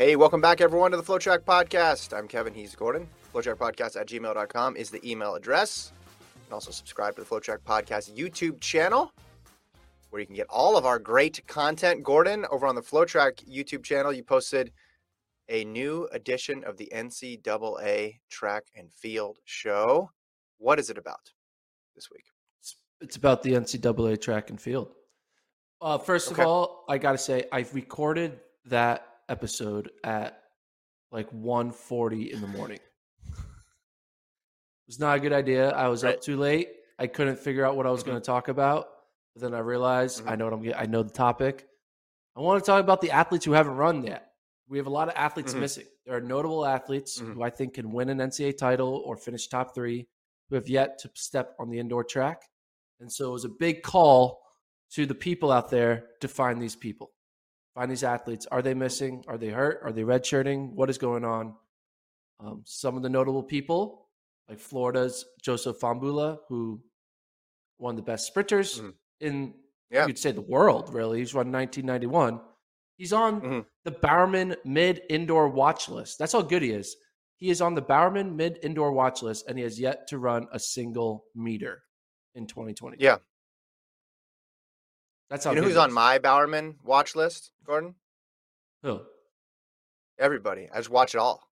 Hey, welcome back, everyone, to the FloTrack Podcast. I'm Kevin. He's Gordon. FloTrackPodcast at gmail.com is the email address. You can also subscribe to the FloTrack Podcast YouTube channel, where you can get all of our great content. Gordon, over on the FloTrack YouTube channel, you posted a new edition of the NCAA Track and Field Show. What is it about this week? It's about the NCAA track and field. Uh, first Okay. of all, I got to say, I've recorded that episode at like 1.40 in the morning. it was not a good idea. I was Right. up too late. I couldn't figure out what I was Mhm. going to talk about. But then I realized I Mhm. know what I'm. get- I know the topic. I want to talk about the athletes who haven't run yet. We have a lot of athletes Mhm. missing. There are notable athletes Mhm. who I think can win an NCAA title or finish top three who have yet to step on the indoor track. And so it was a big call to the people out there to find these people, find these athletes. Are they missing? Are they hurt? Are they redshirting? What is going on? Um, some of the notable people, like Florida's Joseph Fahnbulleh, who won the best sprinters Mhm. in, Yeah. you'd say, the world, really. He's run 1991. He's on Mhm. the Bowerman Mid Indoor Watch List. That's how good he is. He is on the Bowerman Mid Indoor Watch List, and he has yet to run a single meter in 2020. Yeah. That's how You know who's on my Bowerman watch list, Gordon? Who? Everybody. I just watch it all.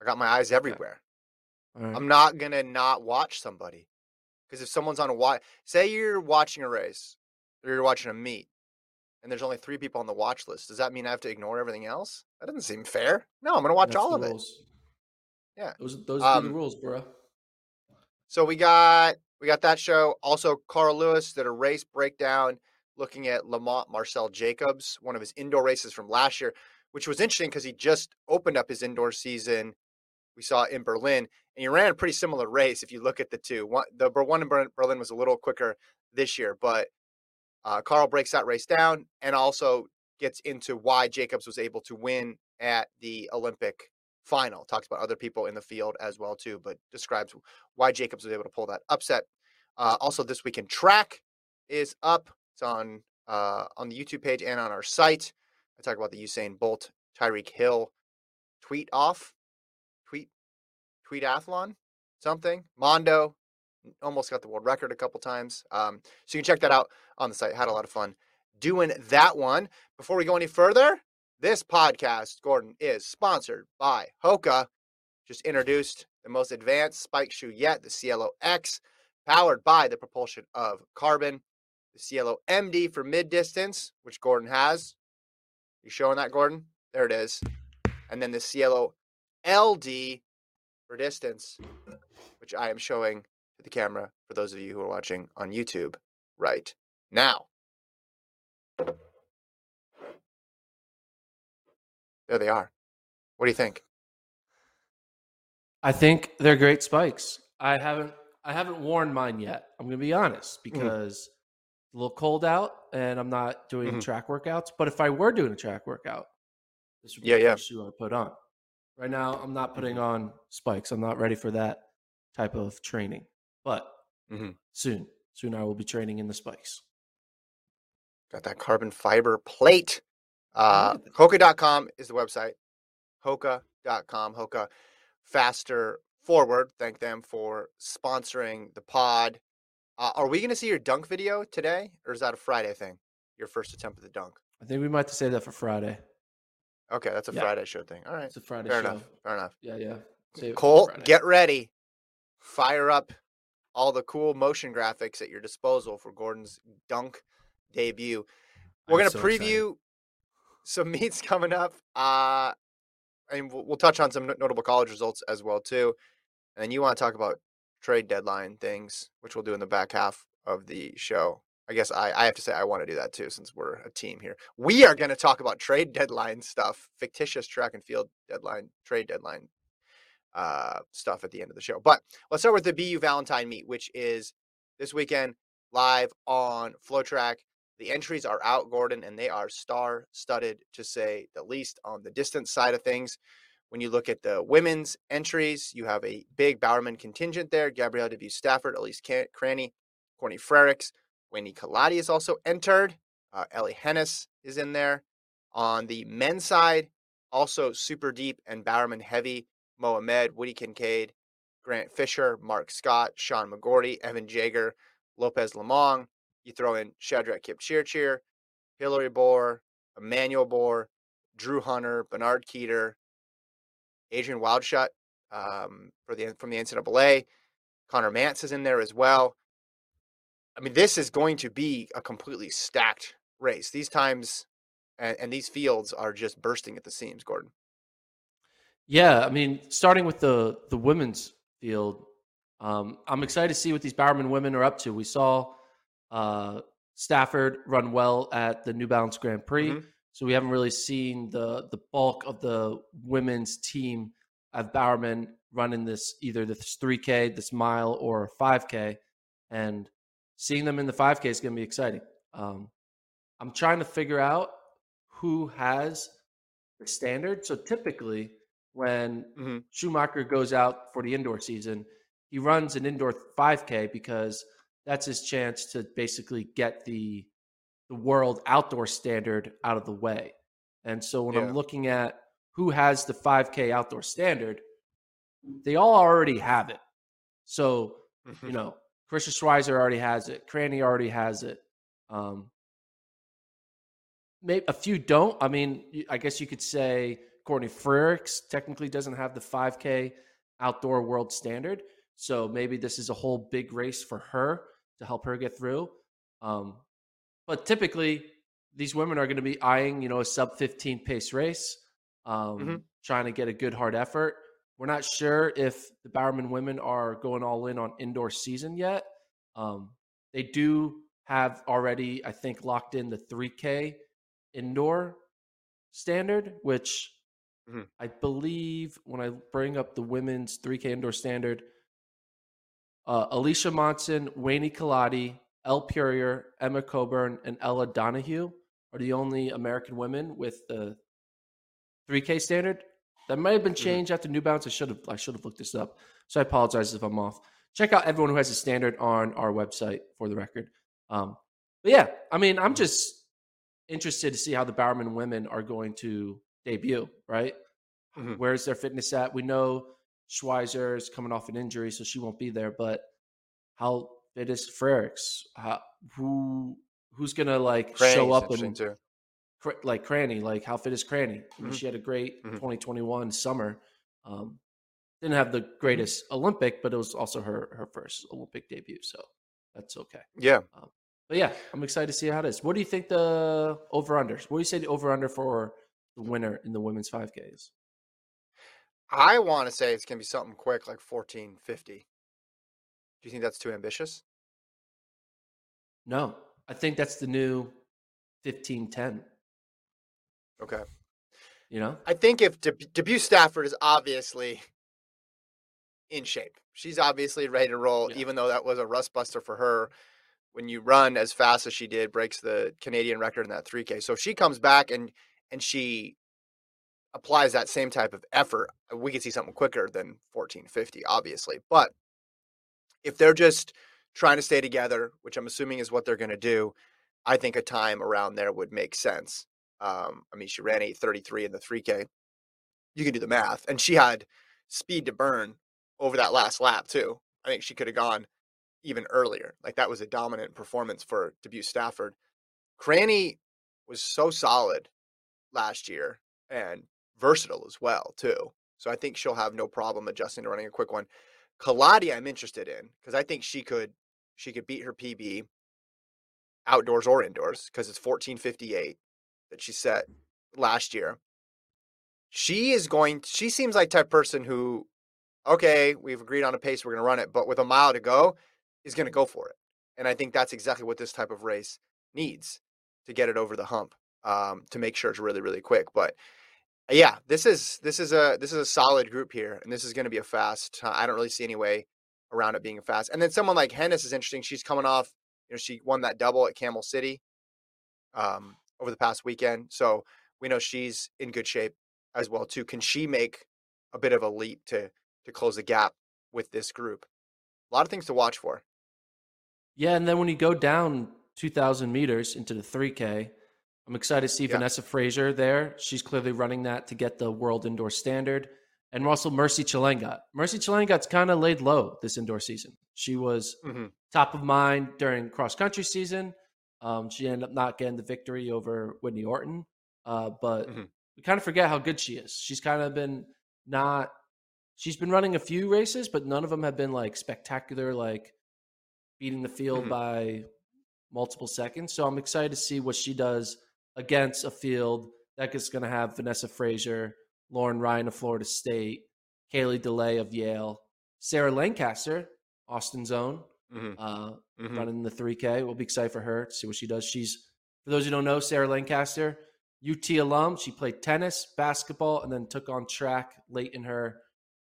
I got my eyes everywhere. Right. I'm not gonna not watch somebody because if someone's on a watch, say you're watching a race or you're watching a meet, and there's only three people on the watch list, does that mean I have to ignore everything else? That doesn't seem fair. No, I'm gonna watch That's all of it. Yeah. Those those are the Um, rules, bro. So we got we got that show. Also, Carl Lewis did a race breakdown looking at Lamont Marcell Jacobs, one of his indoor races from last year, which was interesting because he just opened up his indoor season. We saw in Berlin, and he ran a pretty similar race. If you look at the two, one the one in Berlin was a little quicker this year, but uh, Carl breaks that race down and also gets into why Jacobs was able to win at the Olympic final. Talks about other people in the field as well too, but describes why Jacobs was able to pull that upset. Uh, also, this week in track is up. It's on uh, on the YouTube page and on our site. I talk about the Usain Bolt, Tyreek Hill tweet off, tweet tweet athlon, something. Mondo almost got the world record a couple times. Um, so you can check that out on the site. Had a lot of fun doing that one. Before we go any further, this podcast, Gordon, is sponsored by Hoka. Just introduced the most advanced spike shoe yet, the Cielo X, powered by the propulsion of carbon. The Cielo MD for mid distance, which Gordon has. You showing that, Gordon? There it is. And then the Cielo LD for distance, which I am showing to the camera for those of you who are watching on YouTube right now. There they are. What do you think? I think they're great spikes. I haven't I haven't worn mine yet. I'm gonna be honest Mm-hmm. because it's a little cold out and I'm not doing Mhm. track workouts. But if I were doing a track workout, this would be Yeah, the yeah. shoe I put on. Right now, I'm not putting on spikes. I'm not ready for that type of training. But Mhm. soon, soon I will be training in the spikes. Got that carbon fiber plate. Uh. Hoka.com is the website. Hoka.com. Hoka Faster Forward. Thank them for sponsoring the pod. Uh, are we going to see your dunk video today, or is that a Friday thing? Your first attempt at the dunk? I think we might have to say that for Friday. Okay, that's a Yeah. Friday show thing. All right, It's a Friday fair show. enough. Fair enough. Yeah, yeah. Save Cole, get ready. Fire up all the cool motion graphics at your disposal for Gordon's dunk debut. We're going to so excited. Some meets coming up. Uh, and we'll, we'll touch on some notable college results as well too. And then you want to talk about trade deadline things, which we'll do in the back half of the show. I guess I, I have to say I want to do that too, since we're a team here. We are going to talk about trade deadline stuff, fictitious track and field deadline, trade deadline uh, stuff at the end of the show. But let's start with the BU Valentine meet, which is this weekend live on FloTrack. The entries are out, Gordon, and they are star studded to say the least on the distance side of things. When you look at the women's entries, you have a big Bowerman contingent there. Gabrielle W. Stafford, Elise Cranny, Courtney Frerichs, Weini Kelati is also entered. Uh, Ellie Henes is in there. On the men's side, also super deep and Bowerman heavy. Mohamed, Woody Kincaid, Grant Fisher, Mark Scott, Sean McGorty, Evan Jager, Lopez Lomong. You throw in Shadrach Kipchirchir, Hillary Bor, Emmanuel Bor, Drew Hunter, Bernard Keter, Adriaan Wildschutt um, for the from the NCAA. Conner Mantz is in there as well. I mean, this is going to be a completely stacked race. These times and, and these fields are just bursting at the seams, Gordon. Yeah, I mean, starting with the the women's field, um, I'm excited to see what these Bowerman women are up to. We saw uh, Stafford run well at the New Balance Grand Prix, Mhm. so we haven't really seen the the bulk of the women's team of Bowerman running this either this 3K, this mile, or 5K, and seeing them in the 5K is going to be exciting. Um, I'm trying to figure out who has the standard. So typically, when Mhm. Schumacher goes out for the indoor season, he runs an indoor 5K because that's his chance to basically get the the world outdoor standard out of the way. And so when Yeah. I'm looking at who has the 5K outdoor standard, they all already have it. So you know, Karissa Schweizer already has it. Cranny already has it. Um, maybe a few don't. I mean, I guess you could say Courtney Frerichs technically doesn't have the 5K outdoor world standard. So maybe this is a whole big race for her to help her get through. Um, but typically, these women are going to be eyeing, you know, a sub 15 pace race, um, Mhm. trying to get a good hard effort. We're not sure if the Bowerman women are going all in on indoor season yet. Um, they do have already, I think, locked in the 3K indoor standard, which Mhm. I believe when I bring up the women's 3K indoor standard, uh, Alicia Monson, Weini Kelati, Elle Purrier, Emma Coburn, and Ella Donaghu are the only American women with the 3K standard. That might have been Mhm. changed after New Balance. I should have I should have looked this up. So I apologize if I'm off. Check out everyone who has a standard on our website for the record. Um, but yeah, I mean, I'm just interested to see how the Bowerman women are going to debut. Right, Mhm. where's their fitness at? We know Schweizer is coming off an injury, so she won't be there. But how fit is Frerichs? How, who who's gonna like Cranny's show up and too. Like Cranny, like how fit is Cranny? I mean, Mhm. she had a great Mhm. 2021 summer. Um, didn't have the Mm-hmm. greatest Olympic, but it was also her her first Olympic debut, so that's okay. Yeah. But yeah, I'm excited to see how it is. What do you think the over unders? What do you say the over under for the winner in the women's 5K is? I want to say it's going to be something quick like 1450. Do you think that's too ambitious? No, I think that's the new 1510. Okay. You know, I think if Deb- debut Stafford is obviously in shape, she's obviously ready to roll, Yeah. even though that was a rust buster for her. When you run as fast as she did, breaks the Canadian record in that 3K. So if she comes back and and she applies that same type of effort, we could see something quicker than 1450, obviously. But if they're just trying to stay together, which I'm assuming is what they're going to do, I think a time around there would make sense. Um, I mean, she ran 833 in the 3K you can do the math. And she had speed to burn over that last lap too. I think she could have gone even earlier. Like that was a dominant performance for DeBues Stafford. Cranny was so solid last year and versatile as well too. So I think she'll have no problem adjusting to running a quick one. Kelati, I'm interested in because I think she could she could beat her PB outdoors or indoors because it's 1458 that she set last year. She is going she seems like type person who okay, we've agreed on a pace, we're going to run it, but with a mile to go is going to go for it. And I think that's exactly what this type of race needs to get it over the hump um, to make sure it's really really quick. But yeah, this is this is a this is a solid group here, and this is going to be a fast. I don't really see any way around it being a fast. And then someone like Henes is interesting. She's coming off, you know, she won that double at Camel City um, over the past weekend, so we know she's in good shape as well too. Can she make a bit of a leap to to close the gap with this group? A lot of things to watch for. Yeah, and then when you go down 2,000 meters into the 3K, I'm excited to see yeah. Vanessa Fraser there. She's clearly running that to get the world indoor standard. And Russell Mercy Chelangat. Mercy Chelangat's kind of laid low this indoor season. She was mm-hmm. top of mind during cross country season. Um, she ended up not getting the victory over Whitney Orton, uh, but mm-hmm. we kind of forget how good she is. She's kind of been not. She's been running a few races, but none of them have been like spectacular, like beating the field mm-hmm. by multiple seconds. So I'm excited to see what she does against a field that is going to have Vanessa Fraser, Lauren Ryan of Florida State, Kaylee DeLay of Yale, Sarah Lancaster, Austin's own, mm-hmm. Uh, mm-hmm. running the 3K. We'll be excited for her to see what she does. She's, for those who don't know, Sarah Lancaster, UT alum. She played tennis, basketball, and then took on track late in her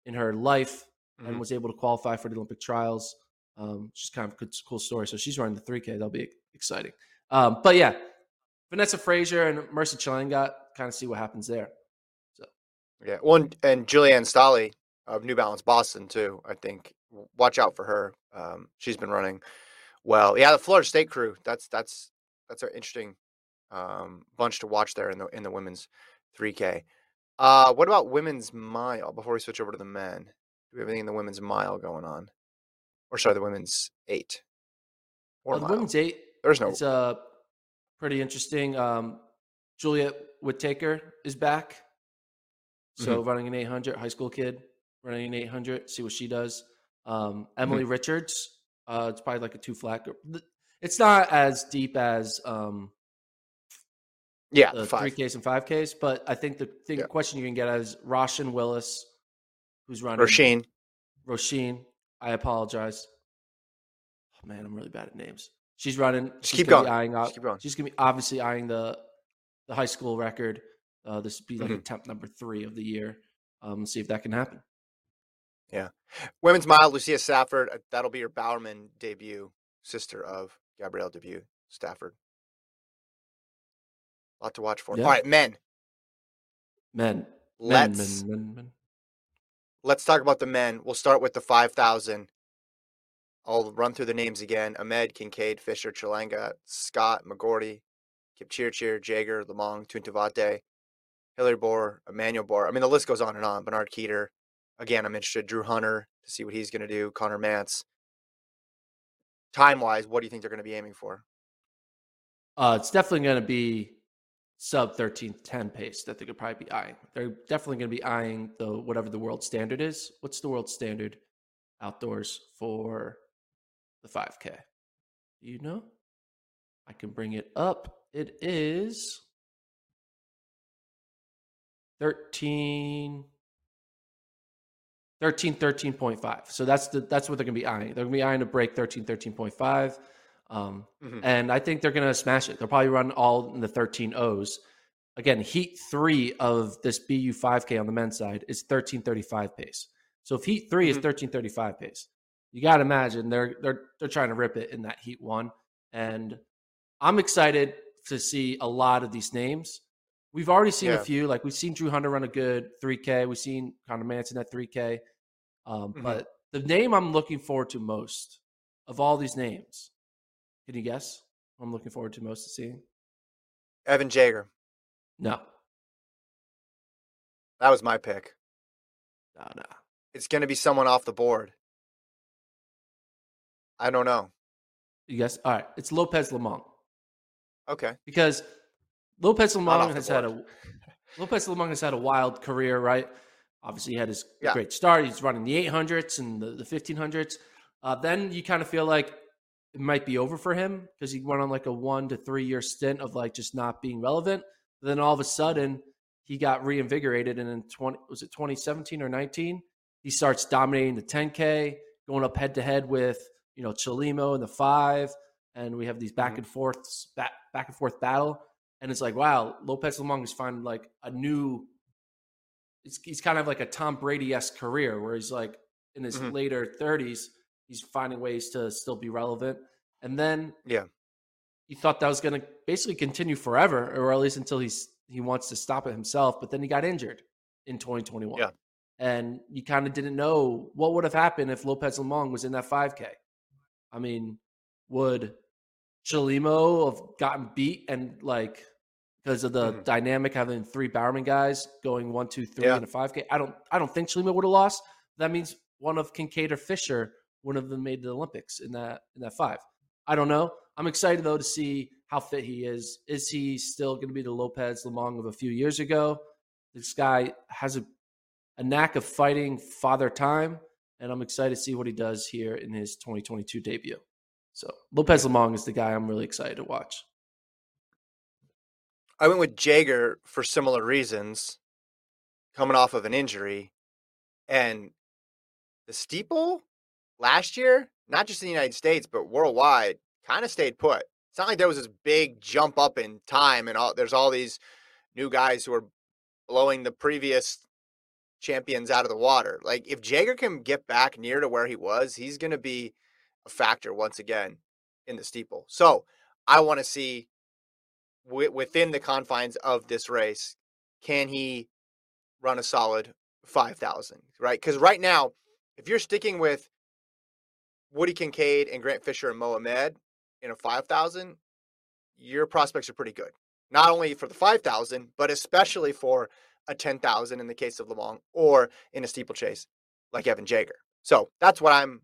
in her life mm-hmm. and was able to qualify for the Olympic trials. Um, she's kind of a cool story. So she's running the 3K. That'll be exciting. Um, but yeah, Vanessa Fraser and Mercy Chelangat, kind of see what happens there. So yeah, one and Julie-Anne Staehli of New Balance Boston too. I think watch out for her. Um, she's been running well. Yeah, the Florida State crew. That's that's that's an interesting um, bunch to watch there in the in the women's 3K. Uh, what about women's mile? Before we switch over to the men, do we have anything in the women's mile going on? Or sorry, the women's eight. Or uh, the women's eight. There's no. It's uh, pretty interesting. Um, Juliet Whittaker is back. So mm-hmm. running an 800, high school kid running an 800. See what she does. Um, Emily mm-hmm. Richards. Uh, it's probably like a two flat. Group. It's not as deep as um, yeah, the three Ks and five Ks, but I think the thing, yeah. question you can get is Roshan Willis, who's running Roisin. Roisin. I apologize. Oh, man, I'm really bad at names. She's running. Just she's keep going. Eyeing up, keep going. She's gonna be obviously eyeing the the high school record. Uh, this would be like mm-hmm. attempt number three of the year. Um, see if that can happen. Yeah, women's mile. Lucia Stafford. Uh, that'll be your Bowerman debut, sister of Gabrielle DeBues Stafford. A lot to watch for. Yeah. All right, men. Men. Let's men, men, men, let's talk about the men. We'll start with the five thousand. I'll run through the names again: Ahmed, Kincaid, Fisher, Chelangat, Scott, McGorty, Kipchirchir, Jager, Lomong, Tuntavate, Hillary Bor, Emmanuel Bor. I mean, the list goes on and on. Bernard Keter. Again, I'm interested. Drew Hunter to see what he's going to do. Conner Mantz. Time wise, what do you think they're going to be aiming for? Uh, it's definitely going to be sub 1310 pace that they could probably be eyeing. They're definitely going to be eyeing the whatever the world standard is. What's the world standard outdoors for the 5K? Do you know? I can bring it up. It is 13 13 13.5. So that's the that's what they're going to be eyeing. They're going to be eyeing to break 13 13.5. Um, mm-hmm. And I think they're going to smash it. They'll probably run all in the 13 O's. Again, heat three of this BU 5K on the men's side is 1335 pace. So if heat 3 mm-hmm. is 1335 pace, you got to imagine they're they're they're trying to rip it in that heat one. And I'm excited to see a lot of these names. We've already seen yeah. a few. Like we've seen Drew Hunter run a good 3K. We've seen Connor Manson at 3K. Um, mm-hmm. But the name I'm looking forward to most of all these names can you guess? I'm looking forward to most to seeing. Evan Jager. No. That was my pick. No, no. It's going to be someone off the board. I don't know. You guess. All right. It's Lopez Lomong. Okay. because Lopez Lomong has had a. Lopez Lomong has had a wild career, right? Obviously, he had his Yeah. great start. He's running the 800s and the, the 1500s. Uh, then you kind of feel like it might be over for him because he went on like a one to three year stint of like just not being relevant. But then all of a sudden, he got reinvigorated, and in 20 was it 2017 or 19, he starts dominating the 10K, going up head to head with you know Chelimo and the five, and we have these back Mhm. and forths back back and forth battle, and it's like wow, Lopez Lomong is finding like a new. It's, he's kind of like a Tom Brady esque career where he's like in his Mhm. later 30s, he's finding ways to still be relevant, and then Yeah. he thought that was going to basically continue forever, or at least until he's he wants to stop it himself. But then he got injured in 2021, Yeah. and you kind of didn't know what would have happened if Lopez Lomong was in that 5K. I mean, would Chelimo have gotten beat and like because of the Mhm. dynamic having three Bowerman guys going one, two, three Yeah. in a 5K? I don't I don't think Chelimo would have lost. That means one of Kincaid or Fisher would have been made the Olympics in that in that five. I don't know. I'm excited though to see how fit he is. Is he still going to be the Lopez Lomong of a few years ago? This guy has a, a knack of fighting father time, and I'm excited to see what he does here in his 2022 debut. So Lopez Lomong is the guy I'm really excited to watch. I went with Jager for similar reasons, coming off of an injury. And the steeple last year, not just in the United States, but worldwide, kind of stayed put. It's not like there was this big jump up in time and all there's all these new guys who are blowing the previous champions out of the water. Like if Jager can get back near to where he was, he's going to be a factor once again in the steeple. So I want to see wi- within the confines of this race, can he run a solid 5,000, right? Because right now, if you're sticking with Woody Kincaid and Grant Fisher and Mohamed in a 5,000, your prospects are pretty good. Not only for the 5,000, but especially for a 10,000 in the case of Lomong or in a steeplechase like Evan Jager. So that's what I'm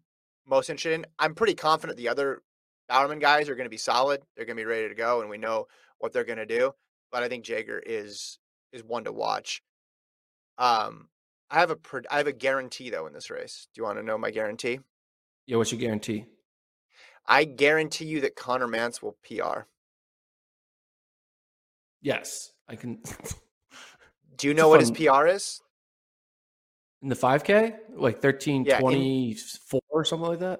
most interested in. I'm pretty confident the other Bowerman guys are going to be solid. They're going to be ready to go, and we know what they're going to do. But I think Jager is is one to watch. Um, I have a I have a guarantee though in this race. Do you want to know my guarantee? Yeah, what's your guarantee? I guarantee you that Conner Mantz will PR. Yes, I can. Do you know what his PR is? in the 5K, like 13, Yeah, in- or something like that.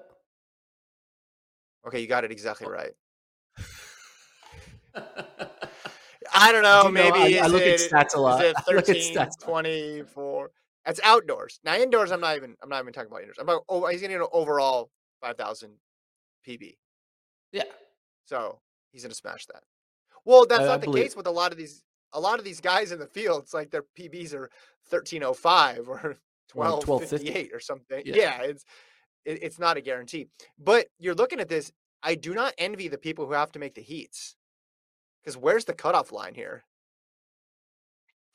Okay, you got it exactly right. I don't know. know, maybe I- I is look at it- stats a lot. Is it I look at 13, stats a lot. 24? That's outdoors. Now indoors, I'm not even. I'm not even talking about indoors. I'm about. Oh, he's getting an overall 5,000 PB. yeah, So he's gonna smash that. Well, that's I- I not the believe- case with a lot of these. A lot of these guys in the field, it's like their PBs are 1305 or Or 1258 or something. Yeah. Yeah, it's it, it's not a guarantee. But you're looking at this. I do not envy the people who have to make the heats. Because where's the cutoff line here?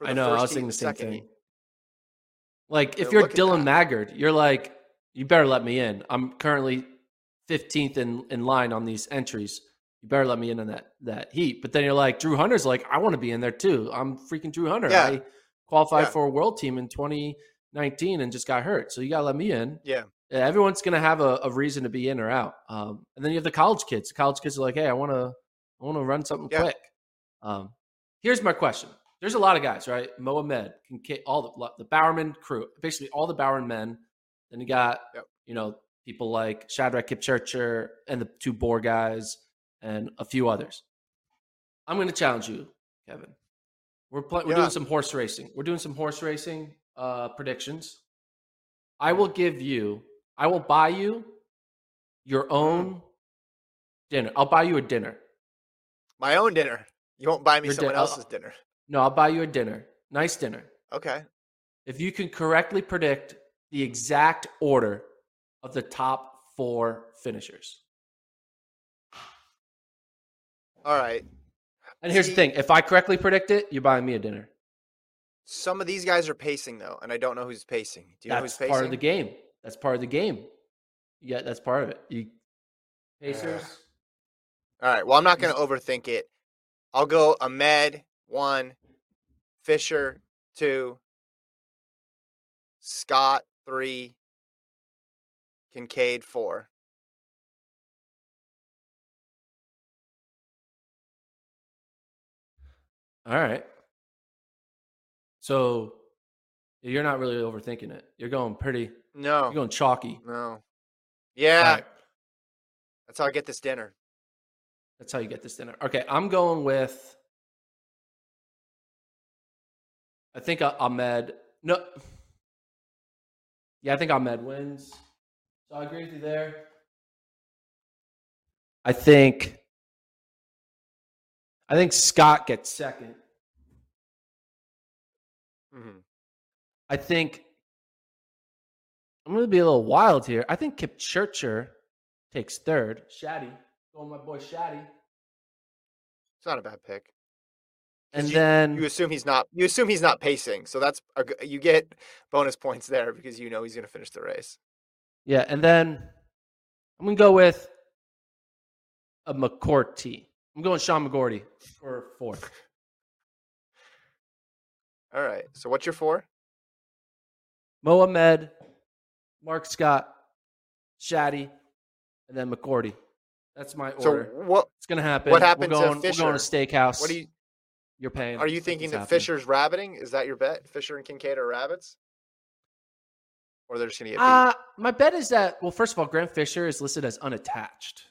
I know. I was saying the same second heat? thing. Like, if you're Dillon. Maggard, you're like, you better let me in. I'm currently 15th in, in line on these entries. You better let me in on that that heat. But then you're like, Drew Hunter's like, I want to be in there too. I'm freaking Drew Hunter. Yeah. I qualified Yeah. for a world team in 2019 and just got hurt. So you got to let me in. Yeah. Yeah, everyone's going to have a, a reason to be in or out. Um, and then you have the college kids. The college kids are like, hey, I want to I want to run something quick. Um, here's my question. There's a lot of guys, right? Mohamed, Kincaid, all the the Bowerman crew, basically all the Bowerman men. Then you got, you know, people like Shadrach Kipchirchir and the two Bor guys and a few others. I'm going to challenge you, Kevin. We're pl- we're Yeah. doing some horse racing. We're doing some horse racing uh, predictions. I will give you. I will buy you your own dinner. I'll buy you a dinner. My own dinner. You won't buy me Your someone din- uh, else's dinner. No, I'll buy you a dinner. Nice dinner. Okay. If you can correctly predict the exact order of the top four finishers. All right. And here's the thing if I correctly predict it, you're buying me a dinner. Some of these guys are pacing though, and I don't know who's pacing. Do you know who's That's pacing? part of the game. That's part of the game. Yeah, that's part of it. You Pacers. All right. Well, I'm not going to overthink it. I'll go Ahmed one, Fisher two, Scott three, Kincaid four. All right. So you're not really overthinking it. You're going pretty. No, You're going chalky. no. Yeah, right. that's how I get this dinner. That's how you get this dinner. Okay, I'm going with. I think Ahmed. No. Yeah, I think Ahmed wins. So I agree with you there. I think. I think Scott gets second. Mhm. I think. I'm going to be a little wild here. I think Kipchirchir takes third. Shaddy. Going my boy Shaddy. It's not a bad pick. And you- then. You assume he's not. You assume he's not pacing, so that's a, g- you get bonus points there because you know he's going to finish the race. Yeah, and then I'm gonna go with a McGorty. I'm going Sean McGorty for fourth. All right. So what's your four? Mohamed, Mark Scott, Shaddy, and then McGorty. That's my So order. what? it's gonna happen. what happened to we're going, We're going to steakhouse. What do you? You're paying. Are you thinking that. Fisher's rabbiting? Is that your bet? Fisher and Kincaid are rabbits, or they're just going to get beat? Uh, my bet is that well, first of all, Grant Fisher is listed as unattached,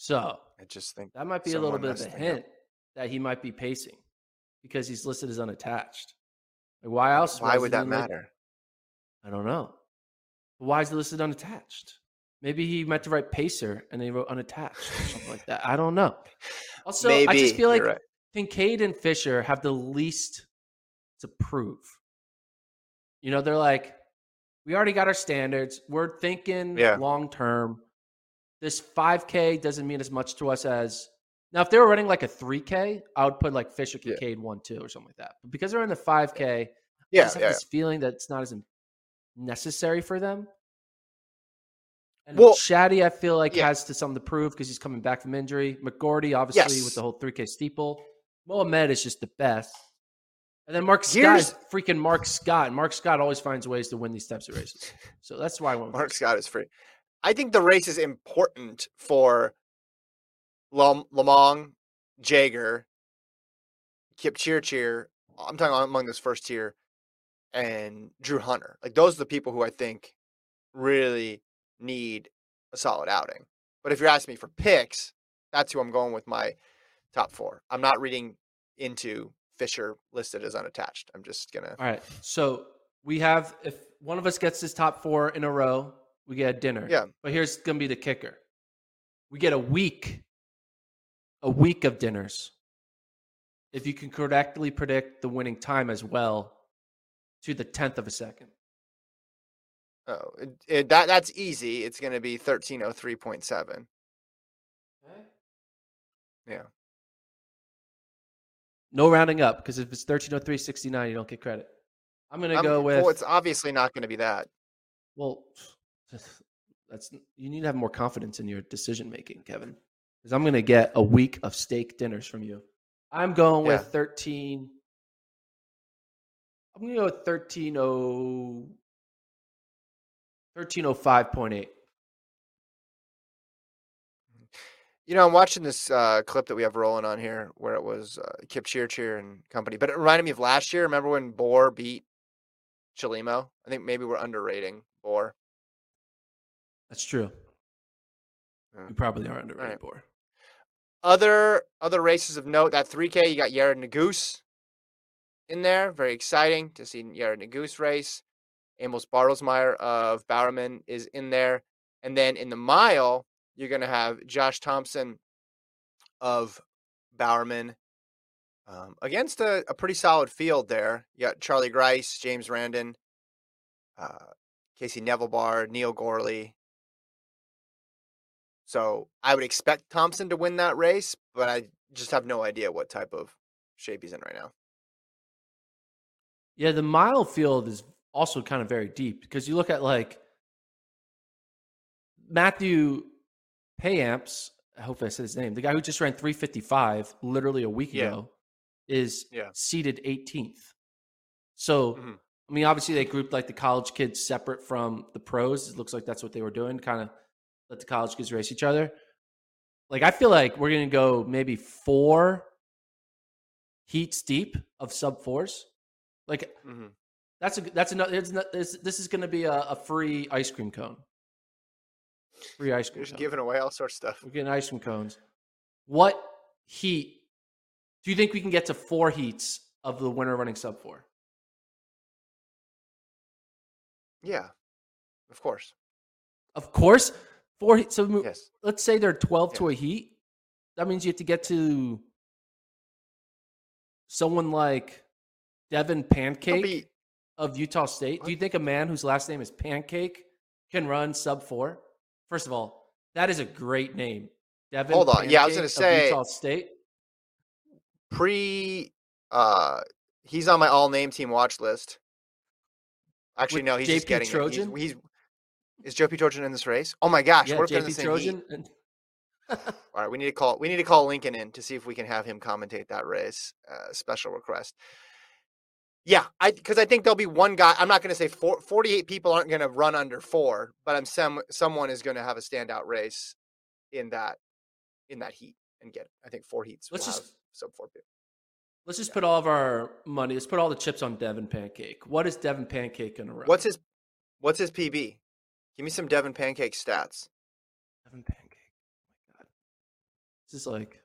so I just think that might be a little bit of a things up. hint that he might be pacing because he's listed as unattached. Like, why else? Why is would that in, like, matter? I don't know. Why is he listed unattached? Maybe he meant to write pacer and then he wrote unattached or something like that. I don't know. Also, I just feel like right. Kincaid and Fisher have the least to prove. You know, they're like, we already got our standards. We're thinking Yeah. long term. This 5K doesn't mean as much to us as now. If they were running like a 3K, I would put like Fisher Yeah. Kincaid one two or something like that. But because they're in the 5K, Yeah, just have yeah. this feeling that it's not as necessary for them. And Well, Shaddy, I feel like yeah. has to something to prove because he's coming back from injury. McGorty, obviously, Yes. with the whole 3K steeple. Mohamed is just the best. And then Mark Scott Here's- is freaking Mark Scott. Mark Scott always finds ways to win these types of races. So that's why I went with Mark. Scott is free. I think the race is important for Lam- Lomong, Jager, Kipchirchir. I'm talking among this first tier, and Drew Hunter. Like those are the people who I think really need a solid outing. But if you're asking me for picks, that's who I'm going with my top four. I'm not reading into Fisher listed as unattached. I'm just gonna. All right. So we have, if one of us gets this top four in a row, we get a dinner. Yeah. But here's going to be the kicker we get a week, a week of dinners. If you can correctly predict the winning time as well to the tenth of a second. Oh, it, it, that that's easy. It's going to be 1303.7. Yeah. No rounding up because if it's 1303.69, you don't get credit. I'm going to go with. Well, it's obviously not going to be that. Well, that's you need to have more confidence in your decision making, Kevin. Because I'm going to get a week of steak dinners from you. I'm going with 13. I'm going to go with 13 1305.8. You know, I'm watching this uh, clip that we have rolling on here where it was uh, Kipchirchir and company, but it reminded me of last year. Remember when Bor beat Chelimo? I think maybe we're underrating Bor. That's true. Yeah. You probably are underrated, Right. Bor. Other other races of note that 3K, you got Yared Nuguse in there. Very exciting to see Yared Nuguse race. Amos Bartelsmeyer of Bowerman is in there. And then in the mile, you're going to have Josh Thompson of Bowerman um, against a, a pretty solid field there. You got Charlie Grice, James Randon, uh, Casey Nevillebar, Neil Gourley. So I would expect Thompson to win that race, but I just have no idea what type of shape he's in right now. Yeah, the mile field is also kind of very deep because you look at like Matthew Payamps. I hope I said his name. The guy who just ran 355 literally a week Yeah. ago is Yeah. seated 18th. So, Mhm. I mean, obviously they grouped like the college kids separate from the pros. It looks like that's what they were doing, kind of let the college kids race each other. Like, I feel like we're to go maybe four heats deep of sub fours. Like, Mhm. that's a that's another. It's not, this, this is to be a, a free ice cream cone. Free ice cream. You're just cone. giving away all sorts of stuff. We're getting ice cream cones. What heat do you think we can get to four heats of the winner running sub four? Yeah, of course. Of course, four. So Yes. let's say they're twelve to a heat. That means you have to get to someone like Devin Pancake be- of Utah State. Do you think a man whose last name is Pancake can run sub four? First of all, that is a great name. Devin Hold on. Yeah, I was gonna say- Utah State. pre uh he's on my all name team watch list. Actually, With no, he's just JP getting it. Trojan? He's, he's is Joe P. Trojan in this race? Oh my gosh, Yeah, what if JP the Trojan. and- All right, we need to call we need to call Lincoln in to see if we can have him commentate that race. Uh, special request. Yeah, I because I think there'll be one guy. I'm not going to say four, 48 people aren't going to run under four, but I'm some someone is going to have a standout race in that in that heat and get. I think four heats. Let's just- sub four people. Let's just put all of our money. Let's put all the chips on Devin Pancake. What is Devin Pancake going to run? What's his What's his PB? Give me some Devin Pancake stats. Devin Pancake? Oh my god, this is like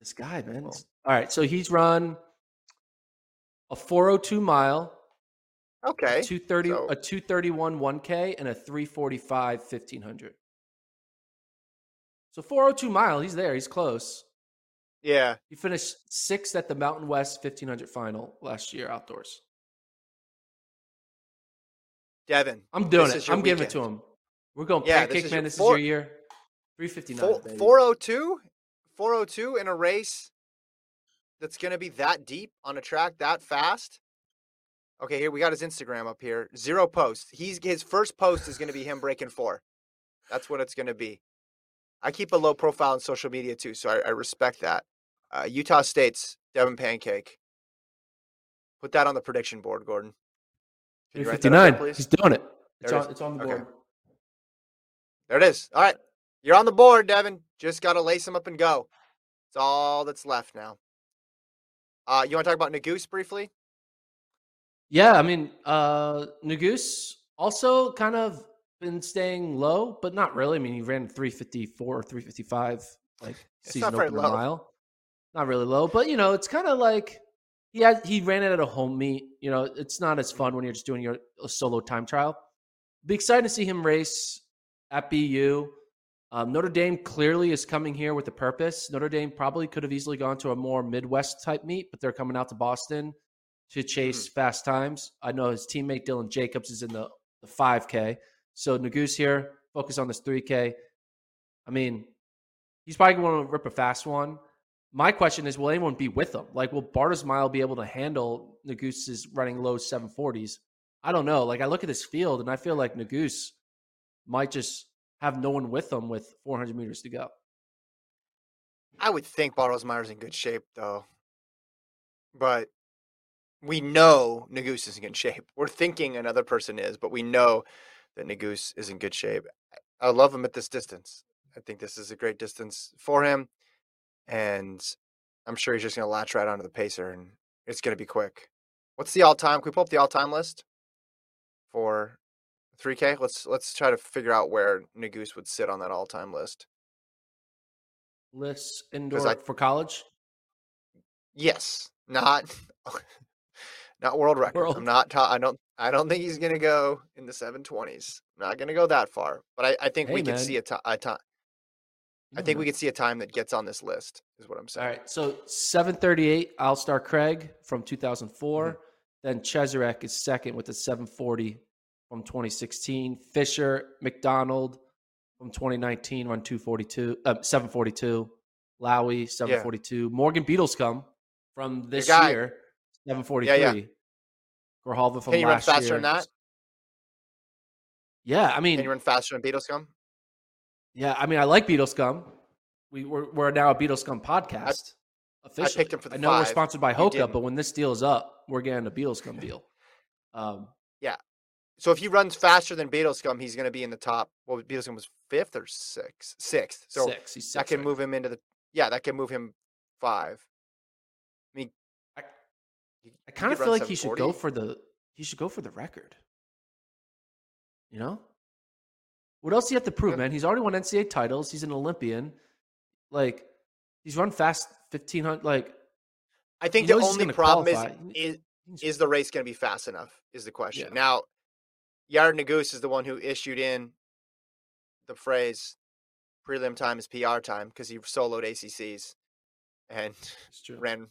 this guy, man. It's- All right, so he's run a 402 mile, Okay. a 230, so- a 231 1K, and a 345 1500. So 402 mile, he's there. He's close. Yeah. He finished sixth at the Mountain West 1500 final last year outdoors. Devin. I'm doing this it. I'm giving it to him. We're going Yeah, pancake is man. your This four- is your year. 359. Four, 402? 402 in a race that's going to be that deep on a track that fast? Okay, here we got his Instagram up here. Zero posts. He's his first post is going to be him breaking four. That's what it's going to be. I keep a low profile on social media too, so I, I respect that. Uh, Utah State's Devin Pancake. Put that on the prediction board, Gordon. Can you write that up there, 359. He's doing it. It's There it on, it's on the Okay. board. There it is. All right. You're on the board, Devin. Just got to lace him up and go. It's all that's left now. Uh, you want to talk about Nuguse briefly? Yeah, I mean, uh Nuguse also kind of been staying low, but not really. I mean, he ran 354 or 355 like season not very opener low. mile. Not really low, but you know, it's kind of like he had he ran it at a home meet. You know, it's not as fun when you're just doing your a solo time trial. Be excited to see him race at BU. Um, Notre Dame clearly is coming here with a purpose. Notre Dame probably could have easily gone to a more Midwest type meet, but they're coming out to Boston to chase fast times. I know his teammate Dylan Jacobs is in the, the 5K. So Nuguse here, focus on this 3K. I mean, he's probably going to rip a fast one. My question is, will anyone be with him? Like, will Bartelsmeyer be able to handle Nuguse's running low 740s? I don't know. Like, I look at this field and I feel like Nuguse might just have no one with him with 400 meters to go. I would think Bartles in good shape, though. But we know Nuguse is in good shape. We're thinking another person is, but we know that Nuguse is in good shape. I love him at this distance. I think this is a great distance for him. And I'm sure he's just going to latch right onto the pacer and it's going to be quick. What's the all time? Can we pull up the all time list for 3K? Let's let's try to figure out where Nuguse would sit on that all time list. Lists indoor I- for college. Yes, not not world record. World. I'm not. Ta- I don't. I don't think he's gonna go in the 720s. I'm not gonna go that far, but I, I think we Hey, could man. see a time. I think we could see a time that gets on this list. Is what I'm saying. All right. So 738, I'll start Cragg from 2004. Mm-hmm. Then Cheserek is second with a 740 from 2016. Fisher, McDonald from 2019 run 242, uh, 742. Lowy, 742. Morgan Beadlescomb from this year, 743. Grijalva from Can you run faster year. than that? Yeah, I mean, Can you run faster than Beadlescomb? Yeah, I mean, I like Beadlescomb. We we're, we're now a Beadlescomb podcast. officially. picked him for the I know we're sponsored by Hoka, but when this deal is up, we're getting a Beadlescomb deal. Um, yeah. So if he runs faster than Beadlescomb, he's going to be in the top. Well, Beadlescomb was fifth or sixth? Sixth. So six. He's that can right move him into the. Yeah, that can move him five. I mean, I- I kind of feel like he should go for the he should go for the record. You know? What else do you have to prove, Yeah. man? He's already won NCAA titles. He's an Olympian. Like he's run fast fifteen hundred. Like I think the only problem qualify. is is is the race going to be fast enough? Is the question. Yeah. Now, Yared Nuguse is the one who issued in the phrase "prelim time is PR time" because he soloed ACCs and ran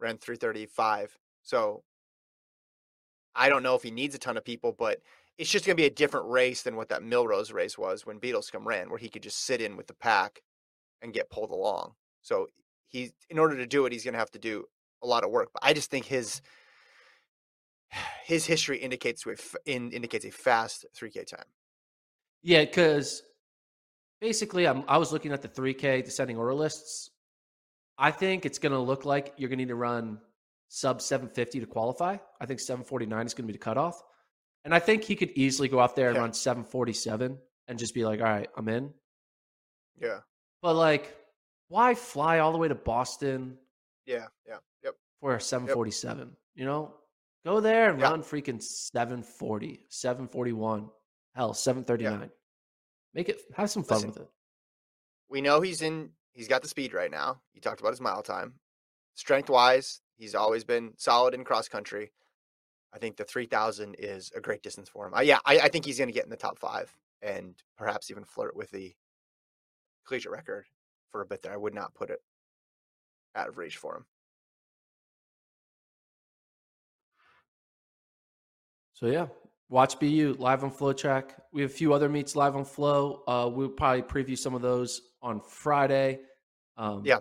ran 335. So I don't know if he needs a ton of people, but it's just going to be a different race than what that Milrose race was when Beadlescomb ran, where he could just sit in with the pack and get pulled along. So he, in order to do it, he's going to have to do a lot of work. But I just think his his history indicates a in, indicates a fast 3K time. Yeah, because basically, I'm, I was looking at the 3K descending order lists. I think it's going to look like you're going to need to run sub 750 to qualify. I think 749 is going to be the cutoff. And I think he could easily go out there and Okay. run 747 and just be like, all right, I'm in. Yeah, But like, why fly all the way to Boston yeah, yeah, yep. for a 747? You know, go there and Yeah. run freaking 740, 741, hell, 739. Make it, have some fun Listen, with it. we know he's in he's got the speed right now. You talked about his mile time. Strength wise, he's always been solid in cross country. I think the 3000 is a great distance for him. Uh, yeah, I, I think he's going to get in the top five and perhaps even flirt with the collegiate record for a bit there. I would not put it out of reach for him. So yeah, watch BU live on FloTrack. We have a few other meets live on Flow. Uh, we'll probably preview some of those on Friday. Um, Yeah.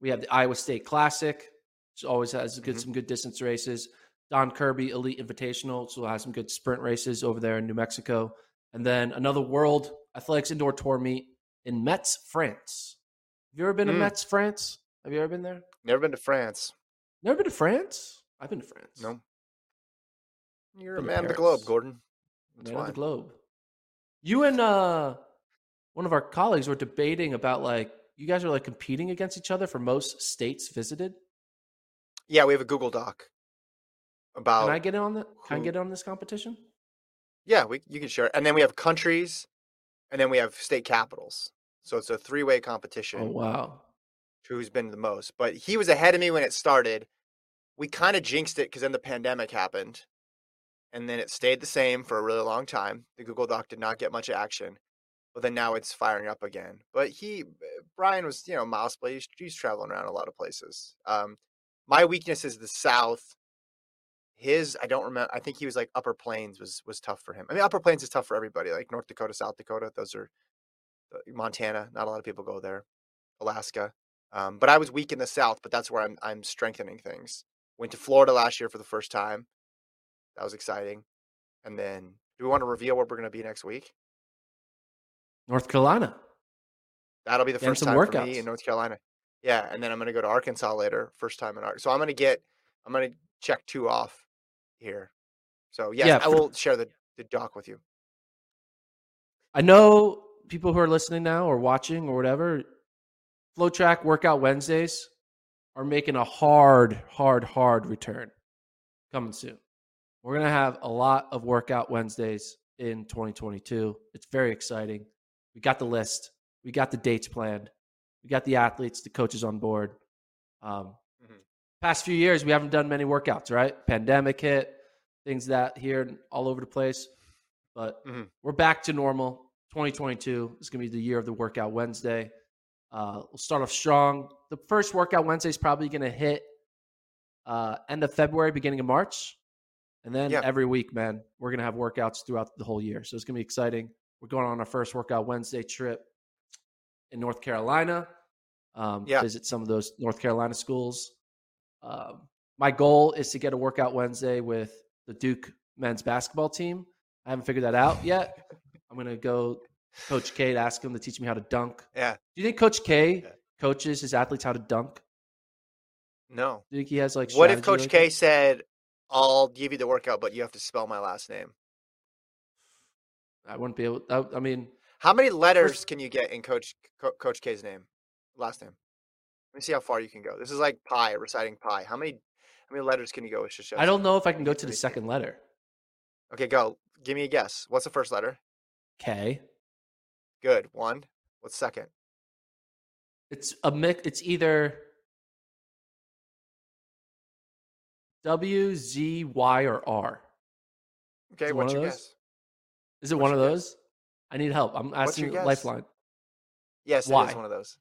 we have the Iowa State Classic, which always has good Mhm. some good distance races. Don Kirby Elite Invitational, so we'll have some good sprint races over there in New Mexico, and then another World Athletics Indoor Tour meet in Metz, France. Have you ever been to Mm. Metz, France? Have you ever been there? Never been to France. Never been to France? I've been to France. No. You're a Been to man of the globe, Gordon. That's Man of the globe. You and uh, one of our colleagues were debating about like you guys are like competing against each other for most states visited. Yeah, we have a Google Doc about Can I get in on that? Can I get on this competition? Yeah, we you can share. it. And then we have countries, and then we have state capitals. So it's a three way competition. Oh wow! who's been the most. But he was ahead of me when it started. We kind of jinxed it because then the pandemic happened, and then it stayed the same for a really long time. The Google Doc did not get much action, but then now it's firing up again. But he, Brian was you know mouse play. He's, he's traveling around a lot of places. Um, my weakness is the South. His, I don't remember. I think he was like Upper Plains was was tough for him. I mean, Upper Plains is tough for everybody. Like North Dakota, South Dakota, those are uh, Montana. Not a lot of people go there. Alaska. Um, but I was weak in the South, but that's where I'm I'm strengthening things. Went to Florida last year for the first time. That was exciting. And then, do we want to reveal where we're going to be next week? North Carolina. That'll be the first time for me in North Carolina. Yeah, and then I'm going to go to Arkansas later. First time in Arkansas. So I'm going to get I'm going to check two off here. So yes, Yeah, I will share the the doc with you. I know people who are listening now or watching or whatever. FloTrack Workout Wednesdays are making a hard, hard, hard return coming soon. We're gonna have a lot of workout Wednesdays in 2022. It's very exciting. We got the list. We got the dates planned. We got the athletes, the coaches on board. Um. Past few years, we haven't done many workouts, right? Pandemic hit, things that here and all over the place. But Mhm. we're back to normal. 2022 is going to be the year of the workout Wednesday. Uh, we'll start off strong. The first workout Wednesday is probably going to hit uh, end of February, beginning of March. And then Yeah. every week, man, we're going to have workouts throughout the whole year. So it's going to be exciting. We're going on our first workout Wednesday trip in North Carolina. Um, Yeah. Visit some of those North Carolina schools. Um, my goal is to get a workout Wednesday with the Duke men's basketball team. I haven't figured that out yet. I'm gonna go Coach K to ask him to teach me how to dunk. Yeah. Do you think Coach K Yeah. coaches his athletes how to dunk? No. Do you think he has like What if Coach like K that? said, "I'll give you the workout, but you have to spell my last name"? I wouldn't be able. I, I mean, How many letters can you get in Coach Co- Coach K's name, last name? Let me see how far you can go. This is like pi, reciting pi. How many how many letters can you go? I don't know if I can go to the second letter. Okay, go. Give me a guess. What's the first letter? K. Good. One. What's second? It's a mix. It's either W, Z, Y, or R. Okay, Is it what's one of your those? guess? Is it What's one of your those? I need help. I'm What's asking guess? Lifeline. Yes, it Y. is one of those.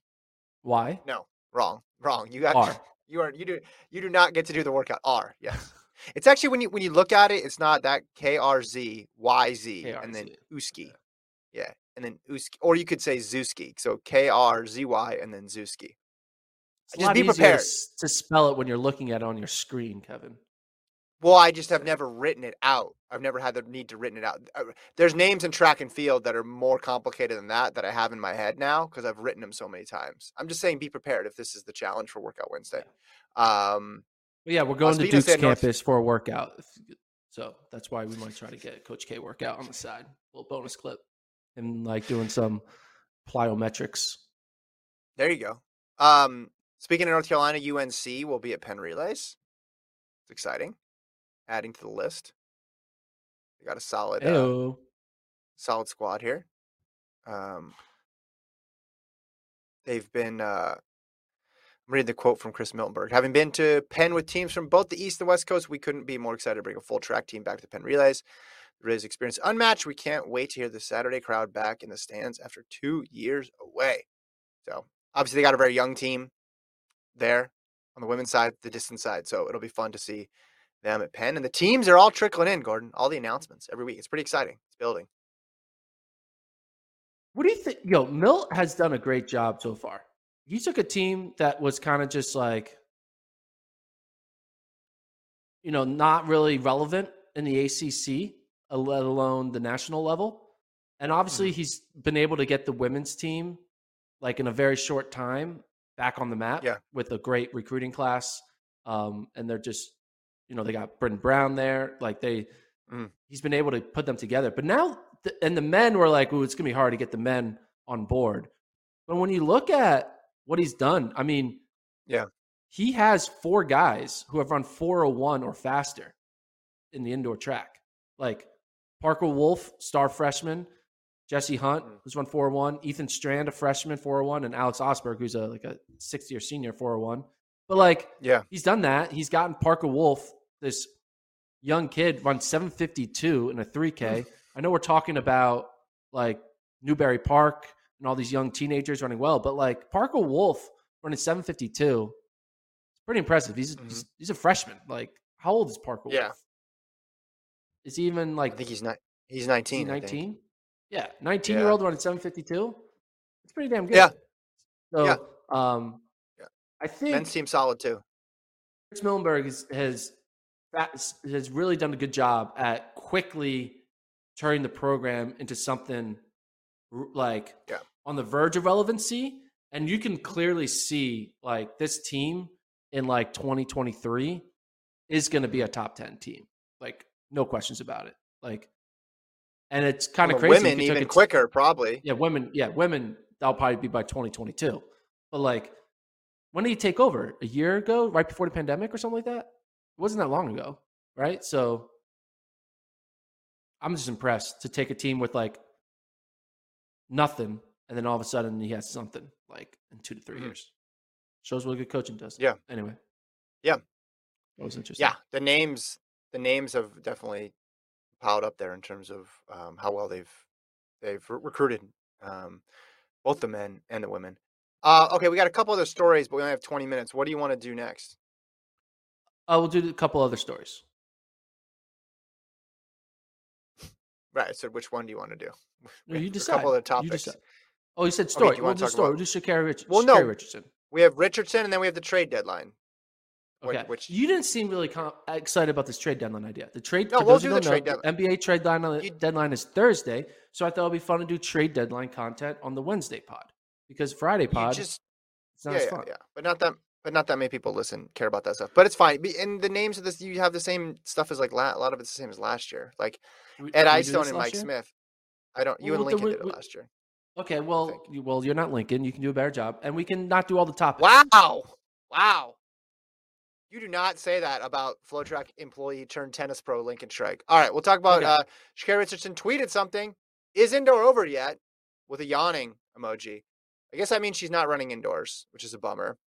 Y. No, wrong, wrong. You got R. you are you do you do not get to do the workout. R. Yes. It's actually when you when you look at it, it's not that K R Z Y Z and then Uski. Yeah, and then Uski, or you could say Zuski. So K R Z Y and then Zuski. Just be prepared. to to spell it when you're looking at it on your screen, Kevin. Well, I just have never written it out. I've never had the need to written it out. Uh, There's names in track and field that are more complicated than that that I have in my head now because I've written them so many times. I'm just saying, be prepared if this is the challenge for Workout Wednesday. Um, yeah, we're going to Duke's State North- campus for a workout. So that's why we might try to get Coach K workout on the side. little bonus clip. And like doing some plyometrics. there you go. Um, speaking of North Carolina, UNC will be at Penn Relays. It's exciting. Adding to the list. We got a solid, uh, solid squad here. Um, they've been. Uh, I'm reading the quote from Chris Miltenberg. Having been to Penn with teams from both the East and West Coast, we couldn't be more excited to bring a full track team back to the Penn Relays. The Relays experience unmatched. We can't wait to hear the Saturday crowd back in the stands after two years away. So obviously they got a very young team there on the women's side, the distance side. So it'll be fun to see them at Penn. And the teams are all trickling in, Gordon. All the announcements every week. It's pretty exciting. It's building. What do you think? Yo, Milt has done a great job so far. He took a team that was kind of just like, you know, not really relevant in the ACC, uh, let alone the national level. And obviously, he's been able to get the women's team, like in a very short time, back on the map Yeah. with a great recruiting class. Um, and they're just, you know, they got Britton Brown there. Like they, Mm. he's been able to put them together. But now, the, and the men were like, "Ooh, it's gonna be hard to get the men on board." But when you look at what he's done, I mean, Yeah. he has four guys who have run 401 or faster in the indoor track. Like Parker Wolf, star freshman, Jesse Hunt, Mm. who's run 401, Ethan Strand, a freshman, 401, and Alex Ostberg, who's a like a sixth year senior, 401. But like Yeah. he's done that. He's gotten Parker Wolf, this young kid, run 752 in a 3K. I know we're talking about like Newbury Park and all these young teenagers running well, but like Parker Wolf running 752, it's pretty impressive. He's, he's he's a freshman. Like, how old is Parker Yeah. Wolf? Is he even like? I think he's not. He's 19. I think. 19? Yeah, 19 year old running 752. It's pretty damn good. Yeah. So, Yeah. um, Yeah. I think Men's team solid too. Chris Miltenberg has has really done a good job at quickly turning the program into something like Yeah. on the verge of relevancy, and you can clearly see like this team in like 2023 is going to be a top 10 team, like no questions about it. Like, and it's kind of The crazy. Women even a t- quicker, probably. yeah, women. Yeah, women. That'll probably be by 2022. But like, when did he take over? A year ago, right before the pandemic, or something like that. It wasn't that long ago, right? So, I'm just impressed to take a team with like nothing, and then all of a sudden he has something like in two to 3 Mhm. years. Shows what good coaching does. Yeah. Anyway. Yeah. That was interesting. Yeah, the names the names have definitely piled up there in terms of um, how well they've they've re- recruited um, both the men and the women. Uh, okay, we got a couple other stories, but we only have 20 minutes. What do you want to do next? Uh, we'll do a couple other stories. Right. So, which one do you want to do? No, you decide. A couple You topics. decide. Oh, you said story. you we'll do talk story. about- We'll do Sha'Carri, Rich- Well, no. Richardson. We have Richardson, and then we have the trade deadline. Okay. Which you didn't seem really com- excited about this trade deadline idea. The trade. No, we'll do the trade know, deadline. NBA trade deadline, You- deadline is Thursday, so I thought it'd be fun to do trade deadline content on the Wednesday pod because Friday you pod just it's not yeah, as yeah, fun. yeah, but not that. But not that many people listen care about that stuff. But it's fine. And the names of this, you have the same stuff as like la- a lot of it's the same as last year. Like We- Ed did we do Eyestone this and Mike year? Smith. I don't. You Well, and Lincoln we- did it last year. Okay, well, you- well, you're not Lincoln. You can do a better job, and we can not do all the topics. Wow. Wow. You do not say that about FloTrack employee turned tennis pro Lincoln Shrike. All right, we'll talk about Okay. uh Sha'Carri Richardson tweeted something. Is indoor over yet? With a yawning emoji. I guess that means she's not running indoors, which is a bummer.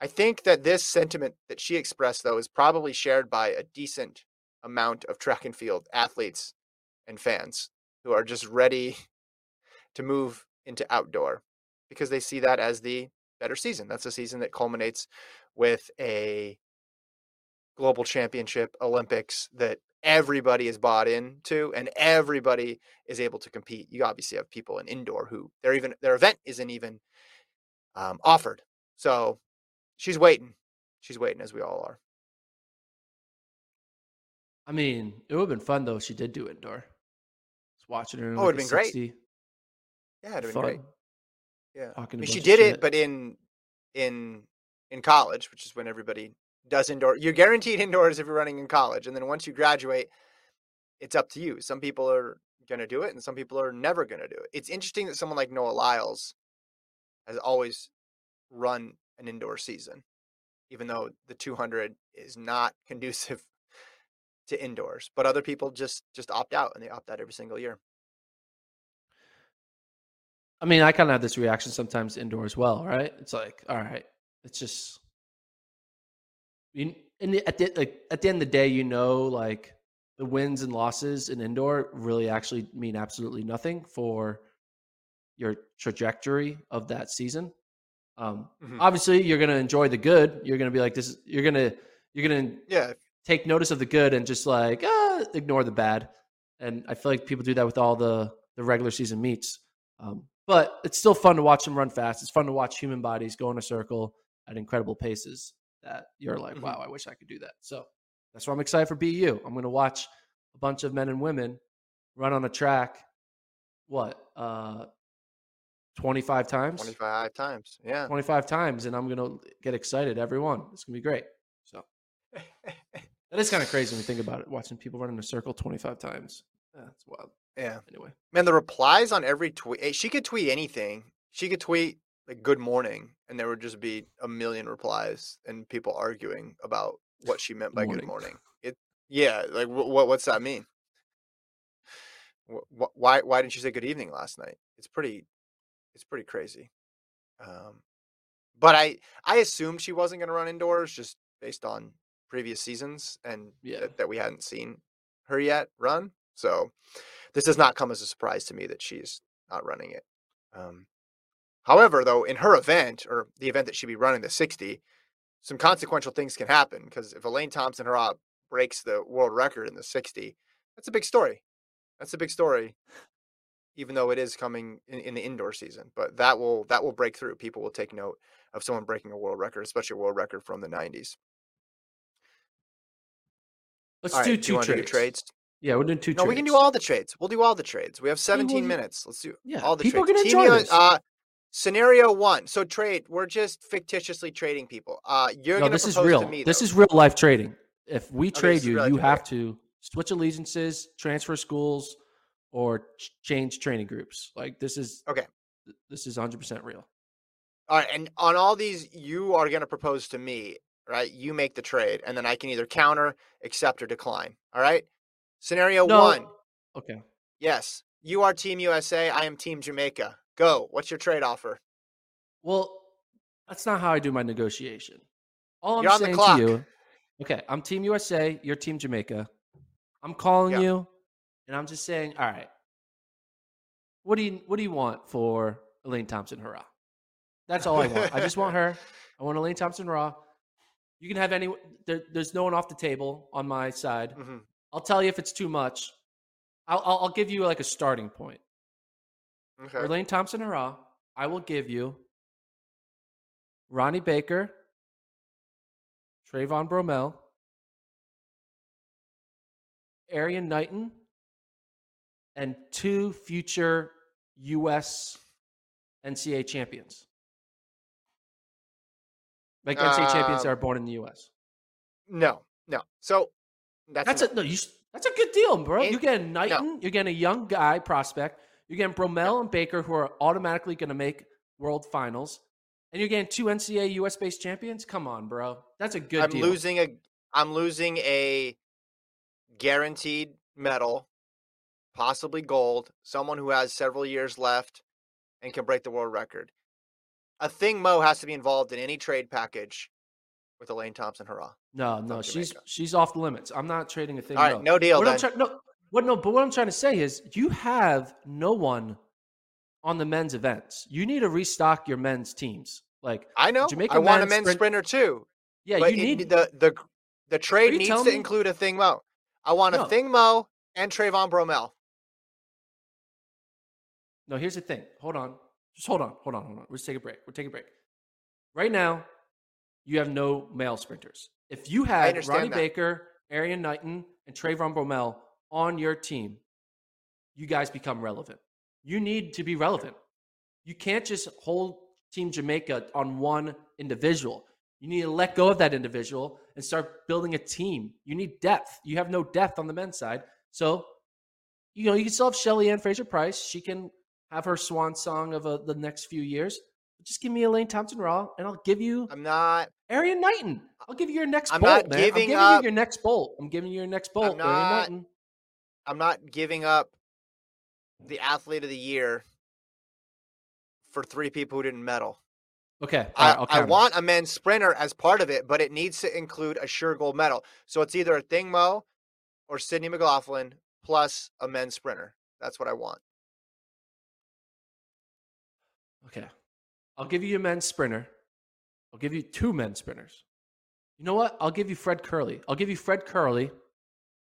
I think that this sentiment that she expressed though is probably shared by a decent amount of track and field athletes and fans who are just ready to move into outdoor because they see that as the better season. That's a season that culminates with a global championship, Olympics that everybody is bought into and everybody is able to compete. You obviously have people in indoor who their even their event isn't even um, offered. So she's waiting. She's waiting as we all are. I mean, it would have been fun though if she did do indoor. Just watching her. Oh, like it'd been great. Yeah, it'd have fun. been great. Yeah. I mean, she did it, but in in in college, which is when everybody does indoor. You're guaranteed indoors if you're running in college, and then once you graduate, it's up to you. Some people are gonna do it, and some people are never gonna do it. It's interesting that someone like Noah Lyles has always run an indoor season, even though the 200 is not conducive to indoors. But other people just just opt out, and they opt out every single year. I mean, I kind of have this reaction sometimes indoor as well, right? It's like, all right, it's just, you, and at the, like, at the end of the day, you know, like the wins and losses in indoor really actually mean absolutely nothing for your trajectory of that season. Um, Mhm. Obviously, you're going to enjoy the good. You're going to be like, this, you're going to, you're going to Yeah, take notice of the good and just like ah, ignore the bad. And I feel like people do that with all the the regular season meets. Um, but it's still fun to watch them run fast. It's fun to watch human bodies go in a circle at incredible paces. That you're like, Mhm. wow, I wish I could do that. So that's why I'm excited for BU. I'm going to watch a bunch of men and women run on a track. What? Uh, 25 times. 25 times. Yeah. 25 times, and I'm going to get excited every one. It's going to be great. So that is kind of crazy when you think about it. Watching people run in a circle 25 times. That's wild. yeah. Anyway, Man, the replies on every tweet. eh, She could tweet anything. She could tweet like "Good morning," and there would just be a million replies and people arguing about what she meant by "Good Morning. morning." It, yeah, like wh- what? What's that mean? Wh- wh- Why? Why didn't you say "Good evening" last night? It's pretty. It's pretty crazy. Um, but I I assumed she wasn't going to run indoors just based on previous seasons and Yeah. that, that we hadn't seen her yet run. So this does not come as a surprise to me that she's not running it. Um, however, though, in her event or the event that she'd be running, the 60, some consequential things can happen because if Elaine Thompson-Herah breaks the world record in the 60, that's a big story. That's a big story, even though it is coming in, in the indoor season. But that will that will break through. People will take note of someone breaking a world record, especially a world record from the 90s. let's All do do two to trades. do trades? Yeah, we're doing two No, trades. we can do all the trades. We'll do all the trades. We have 17 you- minutes. Let's do Yeah, all the people trades. Team enjoy this. Uh, scenario one. So trade. We're just fictitiously trading people. Uh, you're No, this is propose real. to me. this is real life trading. If we trade you, you have to switch allegiances, transfer schools, or ch- change training groups. Like this is Okay. This is 100 percent real. all right. And on all these, you are gonna propose to me, right? You make the trade, and then I can either counter, accept, or decline. All right. Scenario No. one. Okay. Yes, you are Team USA. I am Team Jamaica. Go. What's your trade offer? Well, that's not how I do my negotiation. All I'm You're on the saying clock. to you, okay, I'm Team USA, you're Team Jamaica. I'm calling Yeah. you, and I'm just saying, all right, what do you what do you want for Elaine Thompson-Herah? That's all I want. I just want her. I want Elaine Thompson-Herah. You can have any. There, there's no one off the table on my side. Mhm. I'll tell you if it's too much. I'll, I'll, I'll give you like a starting point. Okay. For Elaine Thompson-Herah, I will give you Ronnie Baker, Trayvon Bromell, Erriyon Knighton, and two future U.S. NCAA champions. Like NCAA champions that Um, are born in the U.S. No, no. So that's, That's a no. You, that's a good deal, bro. Ain't- You're getting Knighton. You're getting a young guy prospect. You're getting Bromell and Baker, who are automatically going to make World Finals, and you're getting two NCAA U.S. based champions. Come on, bro. That's a good deal. I'm deal. losing a I'm losing a guaranteed medal, possibly gold, someone who has several years left and can break the world record. Athing Mu has to be involved in any trade package with Elaine Thompson-Herah. No, no, she's she's off the limits. I'm not trading a thing. All right, no deal What then. try- no, what no, but what I'm trying to say is you have no one on the men's events. You need to restock your men's teams. Like I know. Jamaica I want a men's men's sprint- sprinter too. yeah, but you need the the the trade needs to me- include Athing Mu. I want No. Athing Mu and Trayvon Bromell. No, here's the thing. Hold on. Just hold on. Hold on. Hold on. Let's take a break. We're take a break. Right now, you have no male sprinters. If you had Ronnie that. Baker, Erriyon Knighton, and Trayvon Bromell on your team, you guys become relevant. You need to be relevant. You can't just hold Team Jamaica on one individual. You need to let go of that individual and start building a team. You need depth. You have no depth on the men's side. So, you know, you can still have Shelly-Ann Fraser-Pryce. She can have her swan song of uh, the next few years. Just give me Elaine Thompson Raw, and I'll give you I'm not Erriyon Knighton. I'll give you your next I'm bolt, not man. giving I'm giving up- you your next bolt. I'm giving you your next bolt, Erriyon not-. I'm not giving up the athlete of the year for three people who didn't medal. Okay, I, right, I want a men's sprinter as part of it, but it needs to include a sure gold medal. So it's either Athing Mu or Sydney McLaughlin plus a men's sprinter. That's what I want. Okay. I'll give you your men's sprinter. I'll give you two men's sprinters. You know what? I'll give you Fred Kerley. I'll give you Fred Kerley.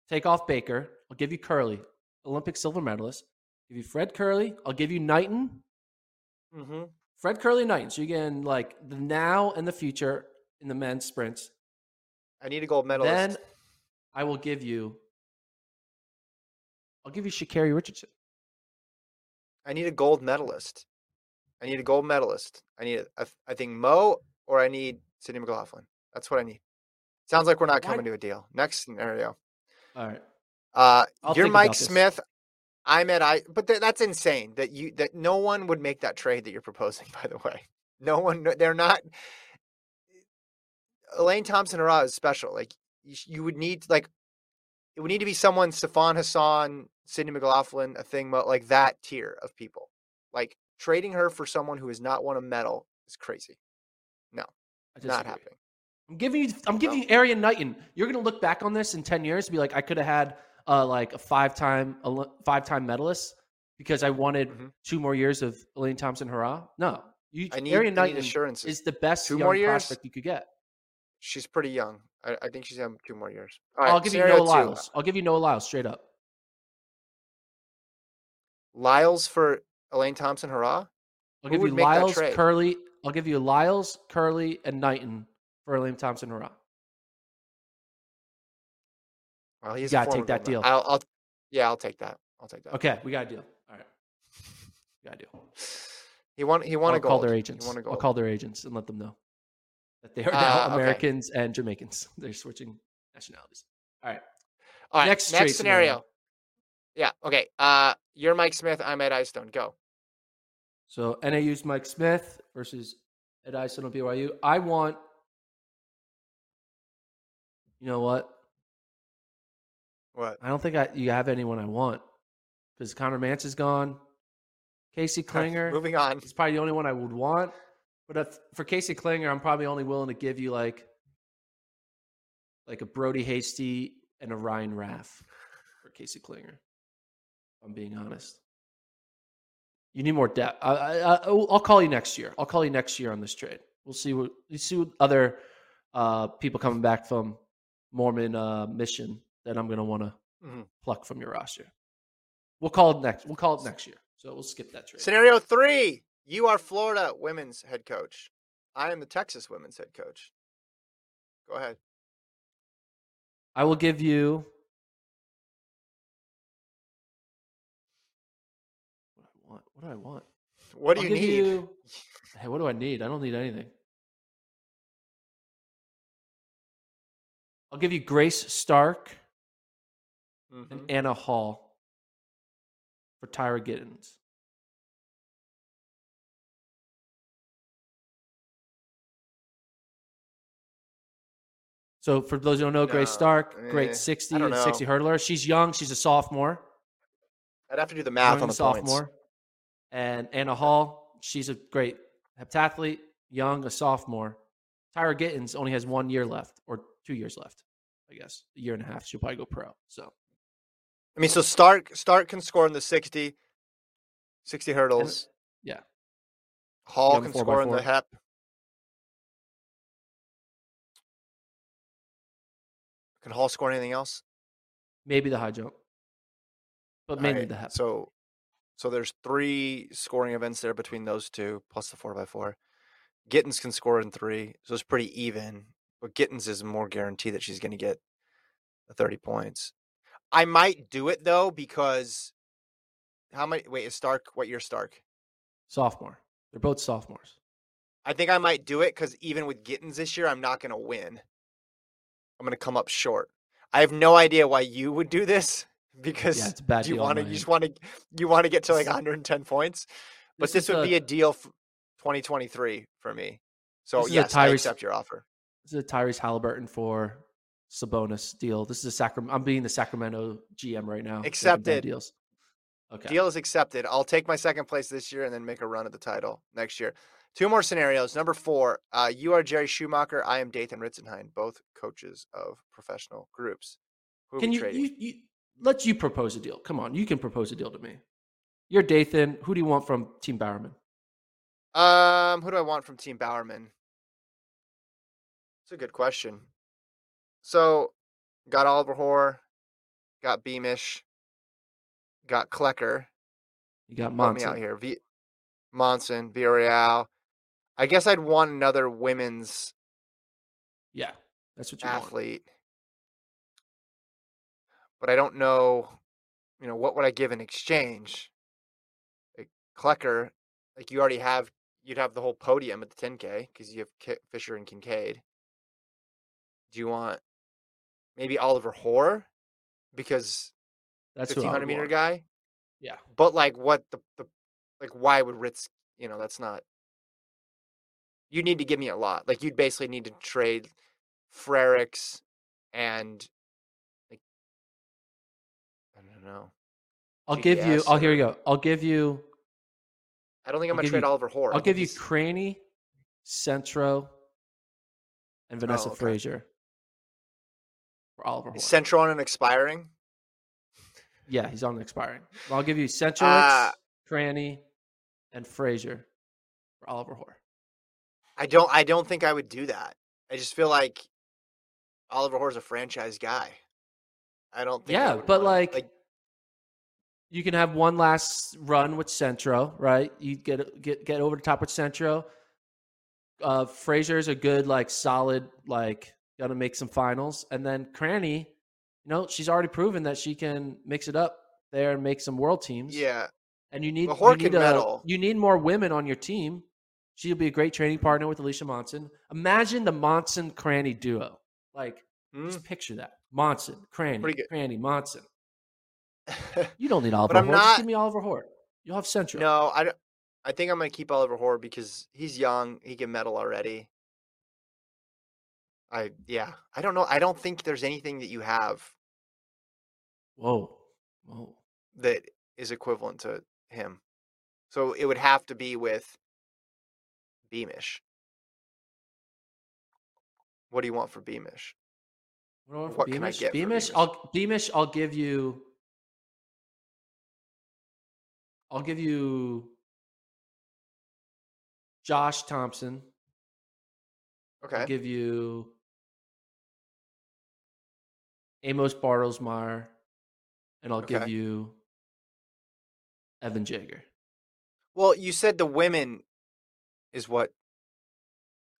Take off Baker. I'll give you Kerley, Olympic silver medalist. give you Fred Kerley. I'll give you Knighton. Mm-hmm. Fred Kerley Knighton. So you're getting like the now and the future in the men's sprints. I need a gold medalist. Then I will give you. I'll give you Sha'Carri Richardson. I need a gold medalist. I need a gold medalist. I need, a, Athing Mu or I need Sydney McLaughlin. That's what I need. Sounds like we're not Why- coming to a deal. Next scenario. All right. Uh, I'll you're Mike. Smith. I'm at I, but th- that's insane that you that no one would make that trade that you're proposing. By the way, no one. They're not. Elaine Thompson-Herah is special. Like you, you would need like it would need to be someone Sifan Hassan, Sydney McLaughlin, a thing like that tier of people. Like trading her for someone who has not won a medal is crazy. I Not happening. I'm giving you. I'm giving No. you Erriyon Knighton. You're gonna look back on this in ten years and be like, I could have had uh, like a five time five time medalist because I wanted Mhm. two more years of Elaine Thompson-Herah. No, you. I need, Erriyon Knighton assurances. is the best Two young more years? prospect you could get. She's pretty young. I, I think she's had two more years. All I'll give you two. Lyles. I'll give you Noah Lyles straight up. Lyles for Elaine Thompson-Herah? I'll Who give you Lyles? Kerley. I'll give you Lyles, Kerley, and Knighton for Elaine Thompson-Herah. Well, he's gotta take that deal. I'll, I'll, yeah, I'll take that. I'll take that. Okay, we got a deal. All right, we got a deal. He won. He won I'll a gold. call their He agents. won a I'll call their agents and let them know that they are now Uh, okay. Americans and Jamaicans. They're switching nationalities. All right. All right, next next, scenario. scenario. Yeah. Okay. Uh, you're Mike Smith. I'm Ed Eyestone. Go. So NAU's Mike Smith versus Ed Eyestone of BYU. I want. You know what? What? I don't think I you have anyone I want because Conner Mantz is gone. Casey Clinger Moving on. He's probably the only one I would want. But if, for Casey Clinger, I'm probably only willing to give you like like a Brodey Hasty and a Ryan Raff for Casey Clinger. I'm being honest. You need more depth. I, I, I, I'll call you next year. I'll call you next year on this trade. We'll see what we see what other uh, people coming back from Mormon uh, mission that I'm going to want to Mhm. pluck from your roster. We'll call it next. We'll call it next year. So we'll skip that trade. Scenario three. You are Florida women's head coach. I am the Texas women's head coach. Go ahead. I will give you. What do I want? What do I want? What do I'll you need? you- Hey, what do I need? I don't need anything. I'll give you Grace Stark Mhm. and Anna Hall for Tyra Gittens. So for those who don't know, Grace Stark, eh, great 60 and 60 hurdler. She's young. She's a sophomore. I'd have to do the math young on the sophomore. points. And Anna Hall, she's a great heptathlete, young, a sophomore. Tyra Gittens only has one year left, or two years left, I guess. A year and a half. She'll probably go pro. So I mean, so Stark Stark can score in the 60, 60 hurdles. yeah. Hall Young can score in the hep. Can Hall score anything else? maybe the high jump. But mainly right, the hep. So, so there's three scoring events there between those two, plus the four by four. Gittens can score in three, so it's pretty even. But Gittens is more guaranteed that she's going to get the 30 points. I might do it though because how many? Wait, is Stark? What year Stark? Sophomore. They're both sophomores. I think I might do it because even with Gittens this year, I'm not going to win. I'm going to come up short. I have no idea why you would do this because Yeah, it's bad do you want to you just want to you want to get to like 110 points, but This this, would a- be a deal for 2023 for me. So This is a yes, I Tyrese- accept your offer. This is a Tyrese Halliburton for Sabonis deal. This is a Sacramento. I'm being the Sacramento GM right now. Accepted. deals. Okay. Deal is accepted. I'll take my second place this year and then make a run at the title next year. Two more scenarios. Number four, uh, you are Jerry Schumacher. I am Dathan Ritzenhein, both coaches of professional groups. Who are Can we you, trading? you, you let you propose a deal? Come on, you can propose a deal to me. You're Dathan. Who do you want from Team Bowerman? Um, who do I want from Team Bowerman? It's a good question. So, got Oliver Hoare, got Beamish, got Klecker. You got Help me Monson. out here. V- Monson, Villarreal. I guess I'd want another women's Yeah, that's what you want. But I don't know. You know, what would I give in exchange? Like Klecker, like you already have, you'd have the whole podium at the 10K because you have Ki- Fisher and Kincaid. Do you want maybe Oliver Hoare because That's who I 1500 meter want. guy? Yeah, But like, what the, the like? Why would Ritz? You know, that's not. You need to give me a lot. Like, you'd basically need to trade Frerichs and like I don't know. I'll give you. GPS Oh, here you go. I'll give you. I don't think I'm I'll gonna trade you- Oliver Hoare. I'll give you Cranny, Centro, and Vanessa Oh, okay. Frazier for Oliver Hoare. is Central on an expiring. yeah, he's on an expiring. I'll give you Centro, Uh, Cranny, and Fraser for Oliver Hoare. I don't. I don't think I would do that. I just feel like Oliver Hoare's a franchise guy. I don't think. I Yeah, would but wanna- like, you can have one last run with Centro, right? You get get get over the top with Centro. Uh, is a good, like, solid, like, gonna make some finals, and then Cranny, you know, she's already proven that she can mix it up there and make some world teams. yeah, and you need you need, a- you need more women on your team. She'll be a great training partner with Alicia Monson. Imagine the Monson Cranny duo. Like, Hmm? just picture that. Monson, Cranny, Cranny, Monson. You don't need Oliver I'm Hoare. Just give me Oliver Hoare. You'll have Central. No, I, I think I'm going to keep Oliver Hoare because he's young. He can medal already. I yeah. I don't know. I don't think there's anything that you have Whoa. Whoa. that is equivalent to him. So it would have to be with Beamish. What do you want for Beamish? What, do I want for What can I Beamish? get Beamish, Beamish? I'll Beamish, I'll give you I'll give you Josh Thompson. Okay. I'll give you Amos Bartelsmeyer, and I'll give you Evan Jager. Well, you said the women is what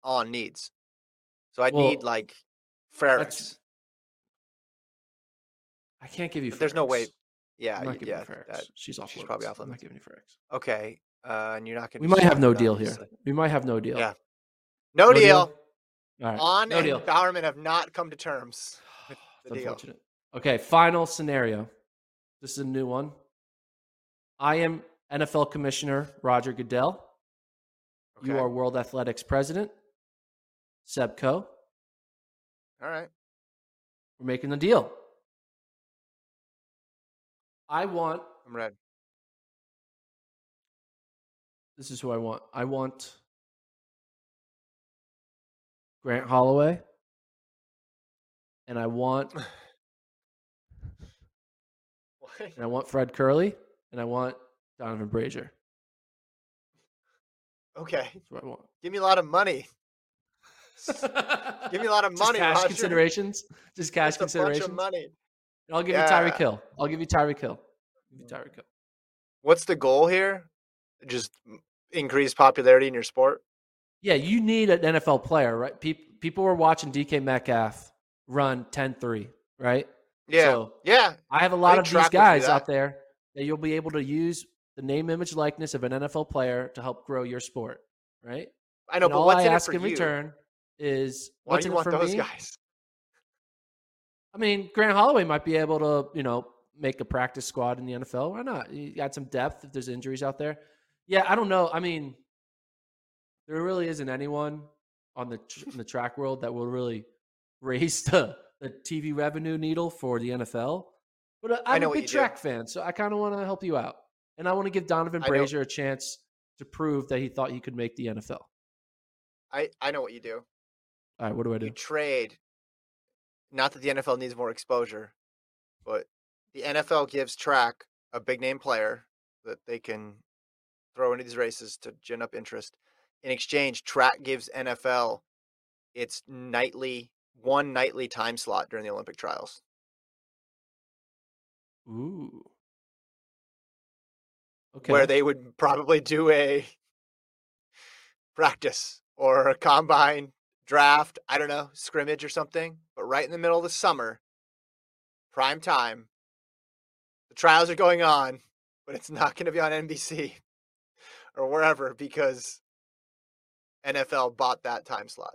on needs. So I Well, need like Frerichs. I can't give you. There's no way. Yeah, I'm not giving yeah. you Frerichs. that- she's off. she's probably limits. off I'm not giving you Frerichs. okay, uh, and you're not going. To We might have no deal here. We might have no deal. Yeah. No, deal. All right. On no and deal. Bowerman have not come to terms with the deal. unfortunate. Okay, final scenario. This is a new one. I am NFL Commissioner Roger Goodell. Okay. You are World Athletics President, Seb Coe. All right. We're making the deal. I want, I'm ready. this is who I want. I want Grant Holloway. And I want and I want Fred Kerley. And I want Donavan Brazier. Okay. That's what I want. Give me a lot of money. Give me a lot of Just money, cash Roger. considerations. Just cash Just a bunch considerations. of money. I'll give you Yeah. Tyreek Hill. I'll give you Tyreek Hill. Give you Tyreek Hill. What's the goal here? Just increase popularity in your sport. Yeah, you need an NFL player, right? People people were watching DK Metcalf run 10-3, right? Yeah. So- yeah. I have a lot of these track would do guys out there that you'll be able to use the name, image, likeness of an NFL player to help grow your sport, right? I know, and but all what's I in ask in you? return is Why what's do in you it want for those me? guys? I mean, Grant Holloway might be able to, you know, make a practice squad in the NFL. Why not? You got some depth if there's injuries out there. Yeah, I don't know. I mean, there really isn't anyone on the tr- in the track world that will really raise the, the TV revenue needle for the NFL. But uh, I'm a big you do. track fan, so I kind of want to help you out, and I want to give Donavan Brazier a chance to prove that he thought he could make the NFL. I, I know what you do. All right, what do I do? You trade. Not that the NFL needs more exposure, but the NFL gives track a big name player that they can throw into these races to gin up interest. In exchange, track gives NFL its nightly one nightly time slot during the Olympic trials. Ooh. Okay. where they would probably do a practice or a combine draft, I don't know, scrimmage or something, but right in the middle of the summer, prime time, the trials are going on, but it's not going to be on NBC or wherever because NFL bought that time slot.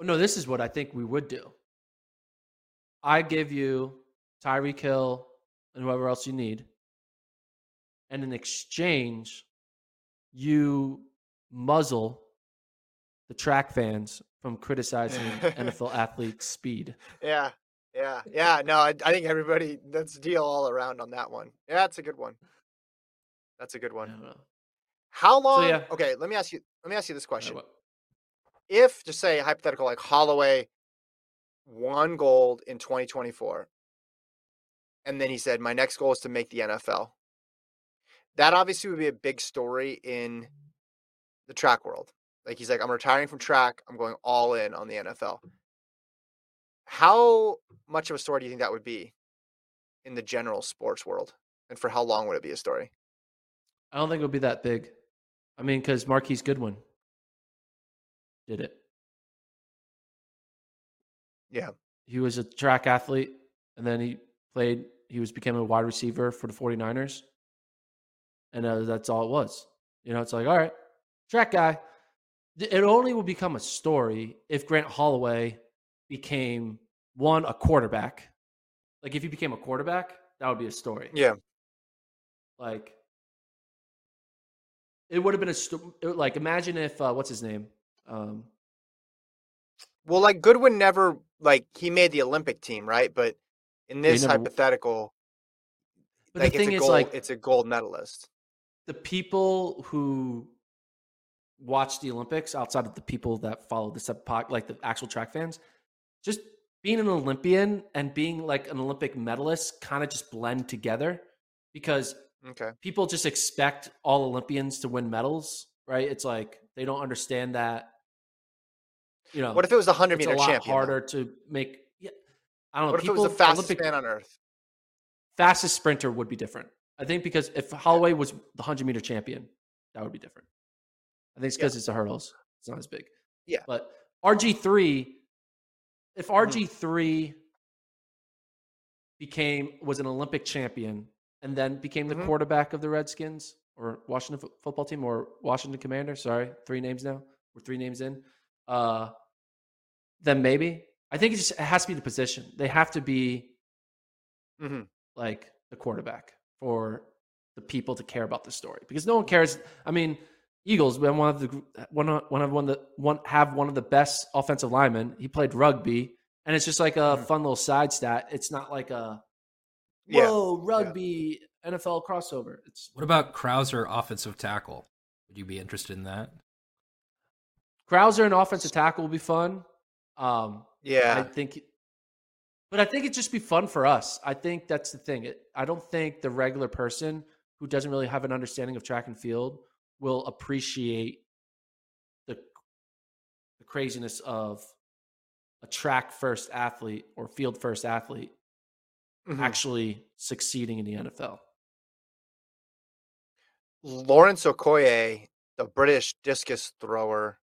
No, this is what I think we would do. I give you Tyreek Hill and whoever else you need. And in exchange, you muzzle the track fans from criticizing NFL athletes' speed. Yeah. Yeah. Yeah. No, I, I think everybody, that's deal all around on that one. Yeah, that's a good one. That's a good one. How long? yeah. Okay, let me ask you. Let me ask you this uh, question. don't. If, just say hypothetical, like Holloway won gold in 2024, and then he said, "My next goal is to make the NFL." That obviously would be a big story in the track world. Like he's like, "I'm retiring from track. I'm going all in on the NFL." How much of a story do you think that would be in the general sports world, and for how long would it be a story? I don't think it would be that big. I mean, because Marquise Goodwin did it. Yeah. He was a track athlete, and then he played, he was became a wide receiver for the 49ers. And uh, that's all it was. You know, it's like, all right, track guy. It only will become a story if Grant Holloway became one, a quarterback. Like if he became a quarterback, that would be a story. Yeah. Like, it would have been a sto- like imagine if uh, what's his name? Um, Well, like Goodwin never like he made the Olympic team, right? But in this never hypothetical, but like the thing it's a is, gold, like it's a gold medalist. the people who watch the Olympics outside of the people that follow the sub like the actual track fans, just being an Olympian and being like an Olympic medalist kind of just blend together because Okay. people just expect all Olympians to win medals, right? It's like they don't understand that. You know, What if it was the hundred it's a meter lot champion? though? harder to make? Yeah, I don't know. What if it people, was the fastest Olympic, man on earth? fastest sprinter would be different. I think because if Holloway was the hundred meter champion, that would be different. I think it's Yeah. because it's the hurdles. It's not as big. Yeah. But RG three, if Mhm. RG three became was an Olympic champion and then became the Mhm. quarterback of the Redskins or Washington fo- football team or Washington Commander. Sorry, three names now. We're three names in. Uh, then maybe I think it just it has to be the position. They have to be hmm like the quarterback for the people to care about the story because no one cares. I mean, Eagles when one of the one of one of one of the one have one of the best offensive linemen. He played rugby, and it's just like a Mhm. fun little side stat. It's not like a Yeah. whoa rugby NFL crossover. It's What about Crouser, offensive tackle? Would you be interested in that? Crouser and offensive tackle will be fun. Um, I think, but I think it'd just be fun for us. I think that's the thing. It, I don't think the regular person who doesn't really have an understanding of track and field will appreciate the the craziness of a track first athlete or field first athlete Mhm. actually succeeding in the NFL. Lawrence Okoye, the British discus thrower,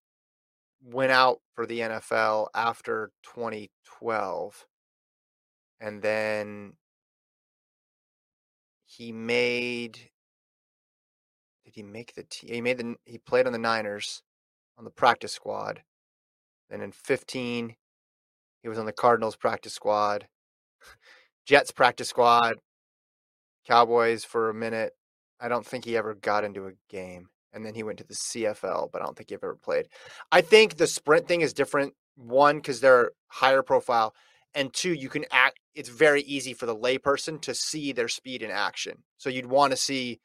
went out for the NFL after 2012. And then he made did he make the team? He made the he played on the Niners on the practice squad. Then in 15 he was on the Cardinals practice squad, Jets practice squad, Cowboys for a minute. I don't think he ever got into a game. And then he went to the CFL, but I don't think he ever played. I think the sprint thing is different. One, because they're higher profile, and two, you can act. It's very easy for the layperson to see their speed in action. So you'd want to see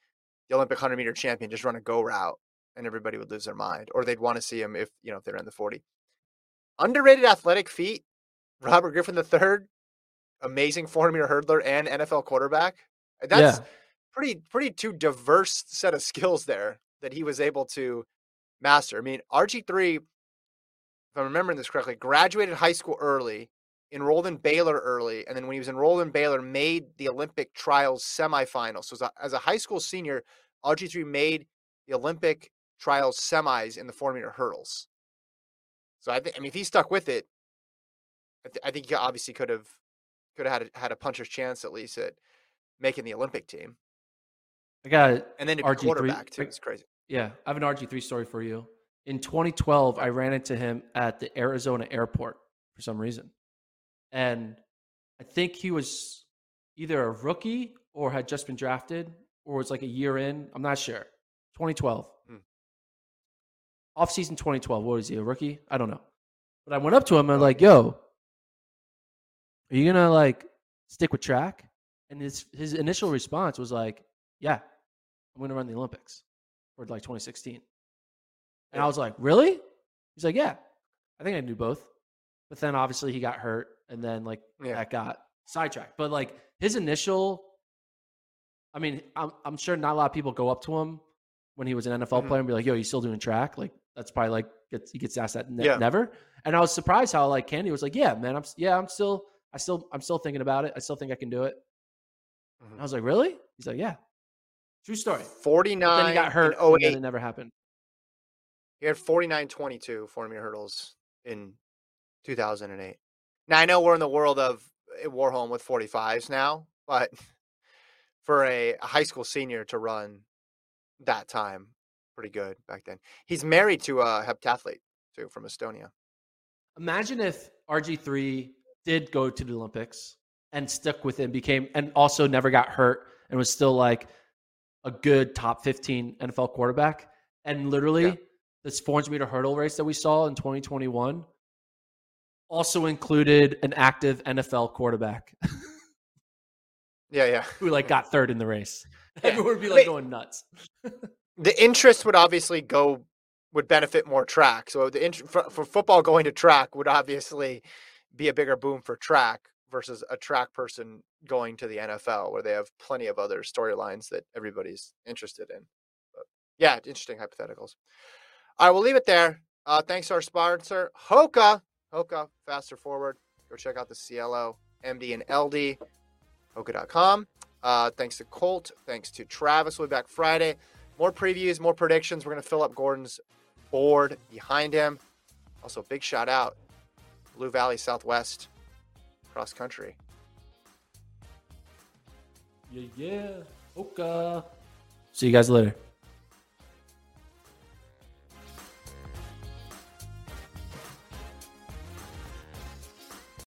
the Olympic hundred meter champion just run a go route, and everybody would lose their mind. Or they'd want to see him if you know if they're in the forty. Underrated athletic feat. Robert Griffin III, amazing 400 meter hurdler and NFL quarterback. Eh, that's yeah, pretty pretty two diverse set of skills there that he was able to master. I mean, RG3, if I'm remembering this correctly, graduated high school early, enrolled in Baylor early, and then when he was enrolled in Baylor, made the Olympic trials semifinals. So as a, as a high school senior, RG3 made the Olympic trials semis in the 400 meter hurdles. So I think, I mean, if he stuck with it, I, th- I think he obviously could have could have had a, had a puncher's chance at least at making the Olympic team. I got it. And then to be RG3 quarterback too. It's crazy. Yeah, I have an RG3 story for you. In 2012, I ran into him at the Arizona airport for some reason. And I think he was either a rookie or had just been drafted or was like a year in. I'm not sure. 2012. Hmm. Off season 2012. What is he, a rookie? I don't know. But I went up to him and I'm like, yo, are you going to like stick with track? And his, his initial response was like, yeah, I'm going to run the Olympics for like 2016. And Yeah. I was like, really? He's like, yeah, I think I can do both. But then obviously he got hurt and then like Yeah. that got sidetracked. But like his initial, I mean, I'm, I'm sure not a lot of people go up to him when he was an NFL Mhm. player and be like, yo, you still doing track? Like that's probably like, gets, he gets asked that ne- Yeah. never. And I was surprised how like Candy was like, yeah, man, I'm, yeah, I'm still, I still, I'm still thinking about it. I still think I can do it. Mhm. And I was like, really? He's like, yeah. True story. 49 But then he got hurt. in and then 08. it never happened. He had 49 22 4 meter hurdles in 2008. Now, I know we're in the world of eh, Warholm with 45s now, but for a, a high school senior to run that time, pretty good back then. He's married to a heptathlete, too, from Estonia. Imagine if RG3 did go to the Olympics and stuck with it, became, and also never got hurt and was still like a good top 15 NFL quarterback. And literally, Yeah. this 400 meter hurdle race that we saw in 2021 also included an active NFL quarterback Yeah, yeah. who like got third in the race. Yeah. Everyone would be like Wait. going nuts. the interest would obviously go would benefit more track. So the int- for, for football going to track would obviously be a bigger boom for track versus a track person going to the NFL where they have plenty of other storylines that everybody's interested in. But yeah, interesting hypotheticals. All right, we'll leave it there. Uh, thanks to our sponsor, Hoka. Hoka, faster forward. Go check out the Cielo, MD, and LD. Hoka.com. Uh, thanks to Colt. Thanks to Travis. We'll be back Friday. More previews, more predictions. We're going to fill up Gordon's board behind him. Also, big shout out Blue Valley Southwest cross country. Yeah, yeah. Oka. See you guys later.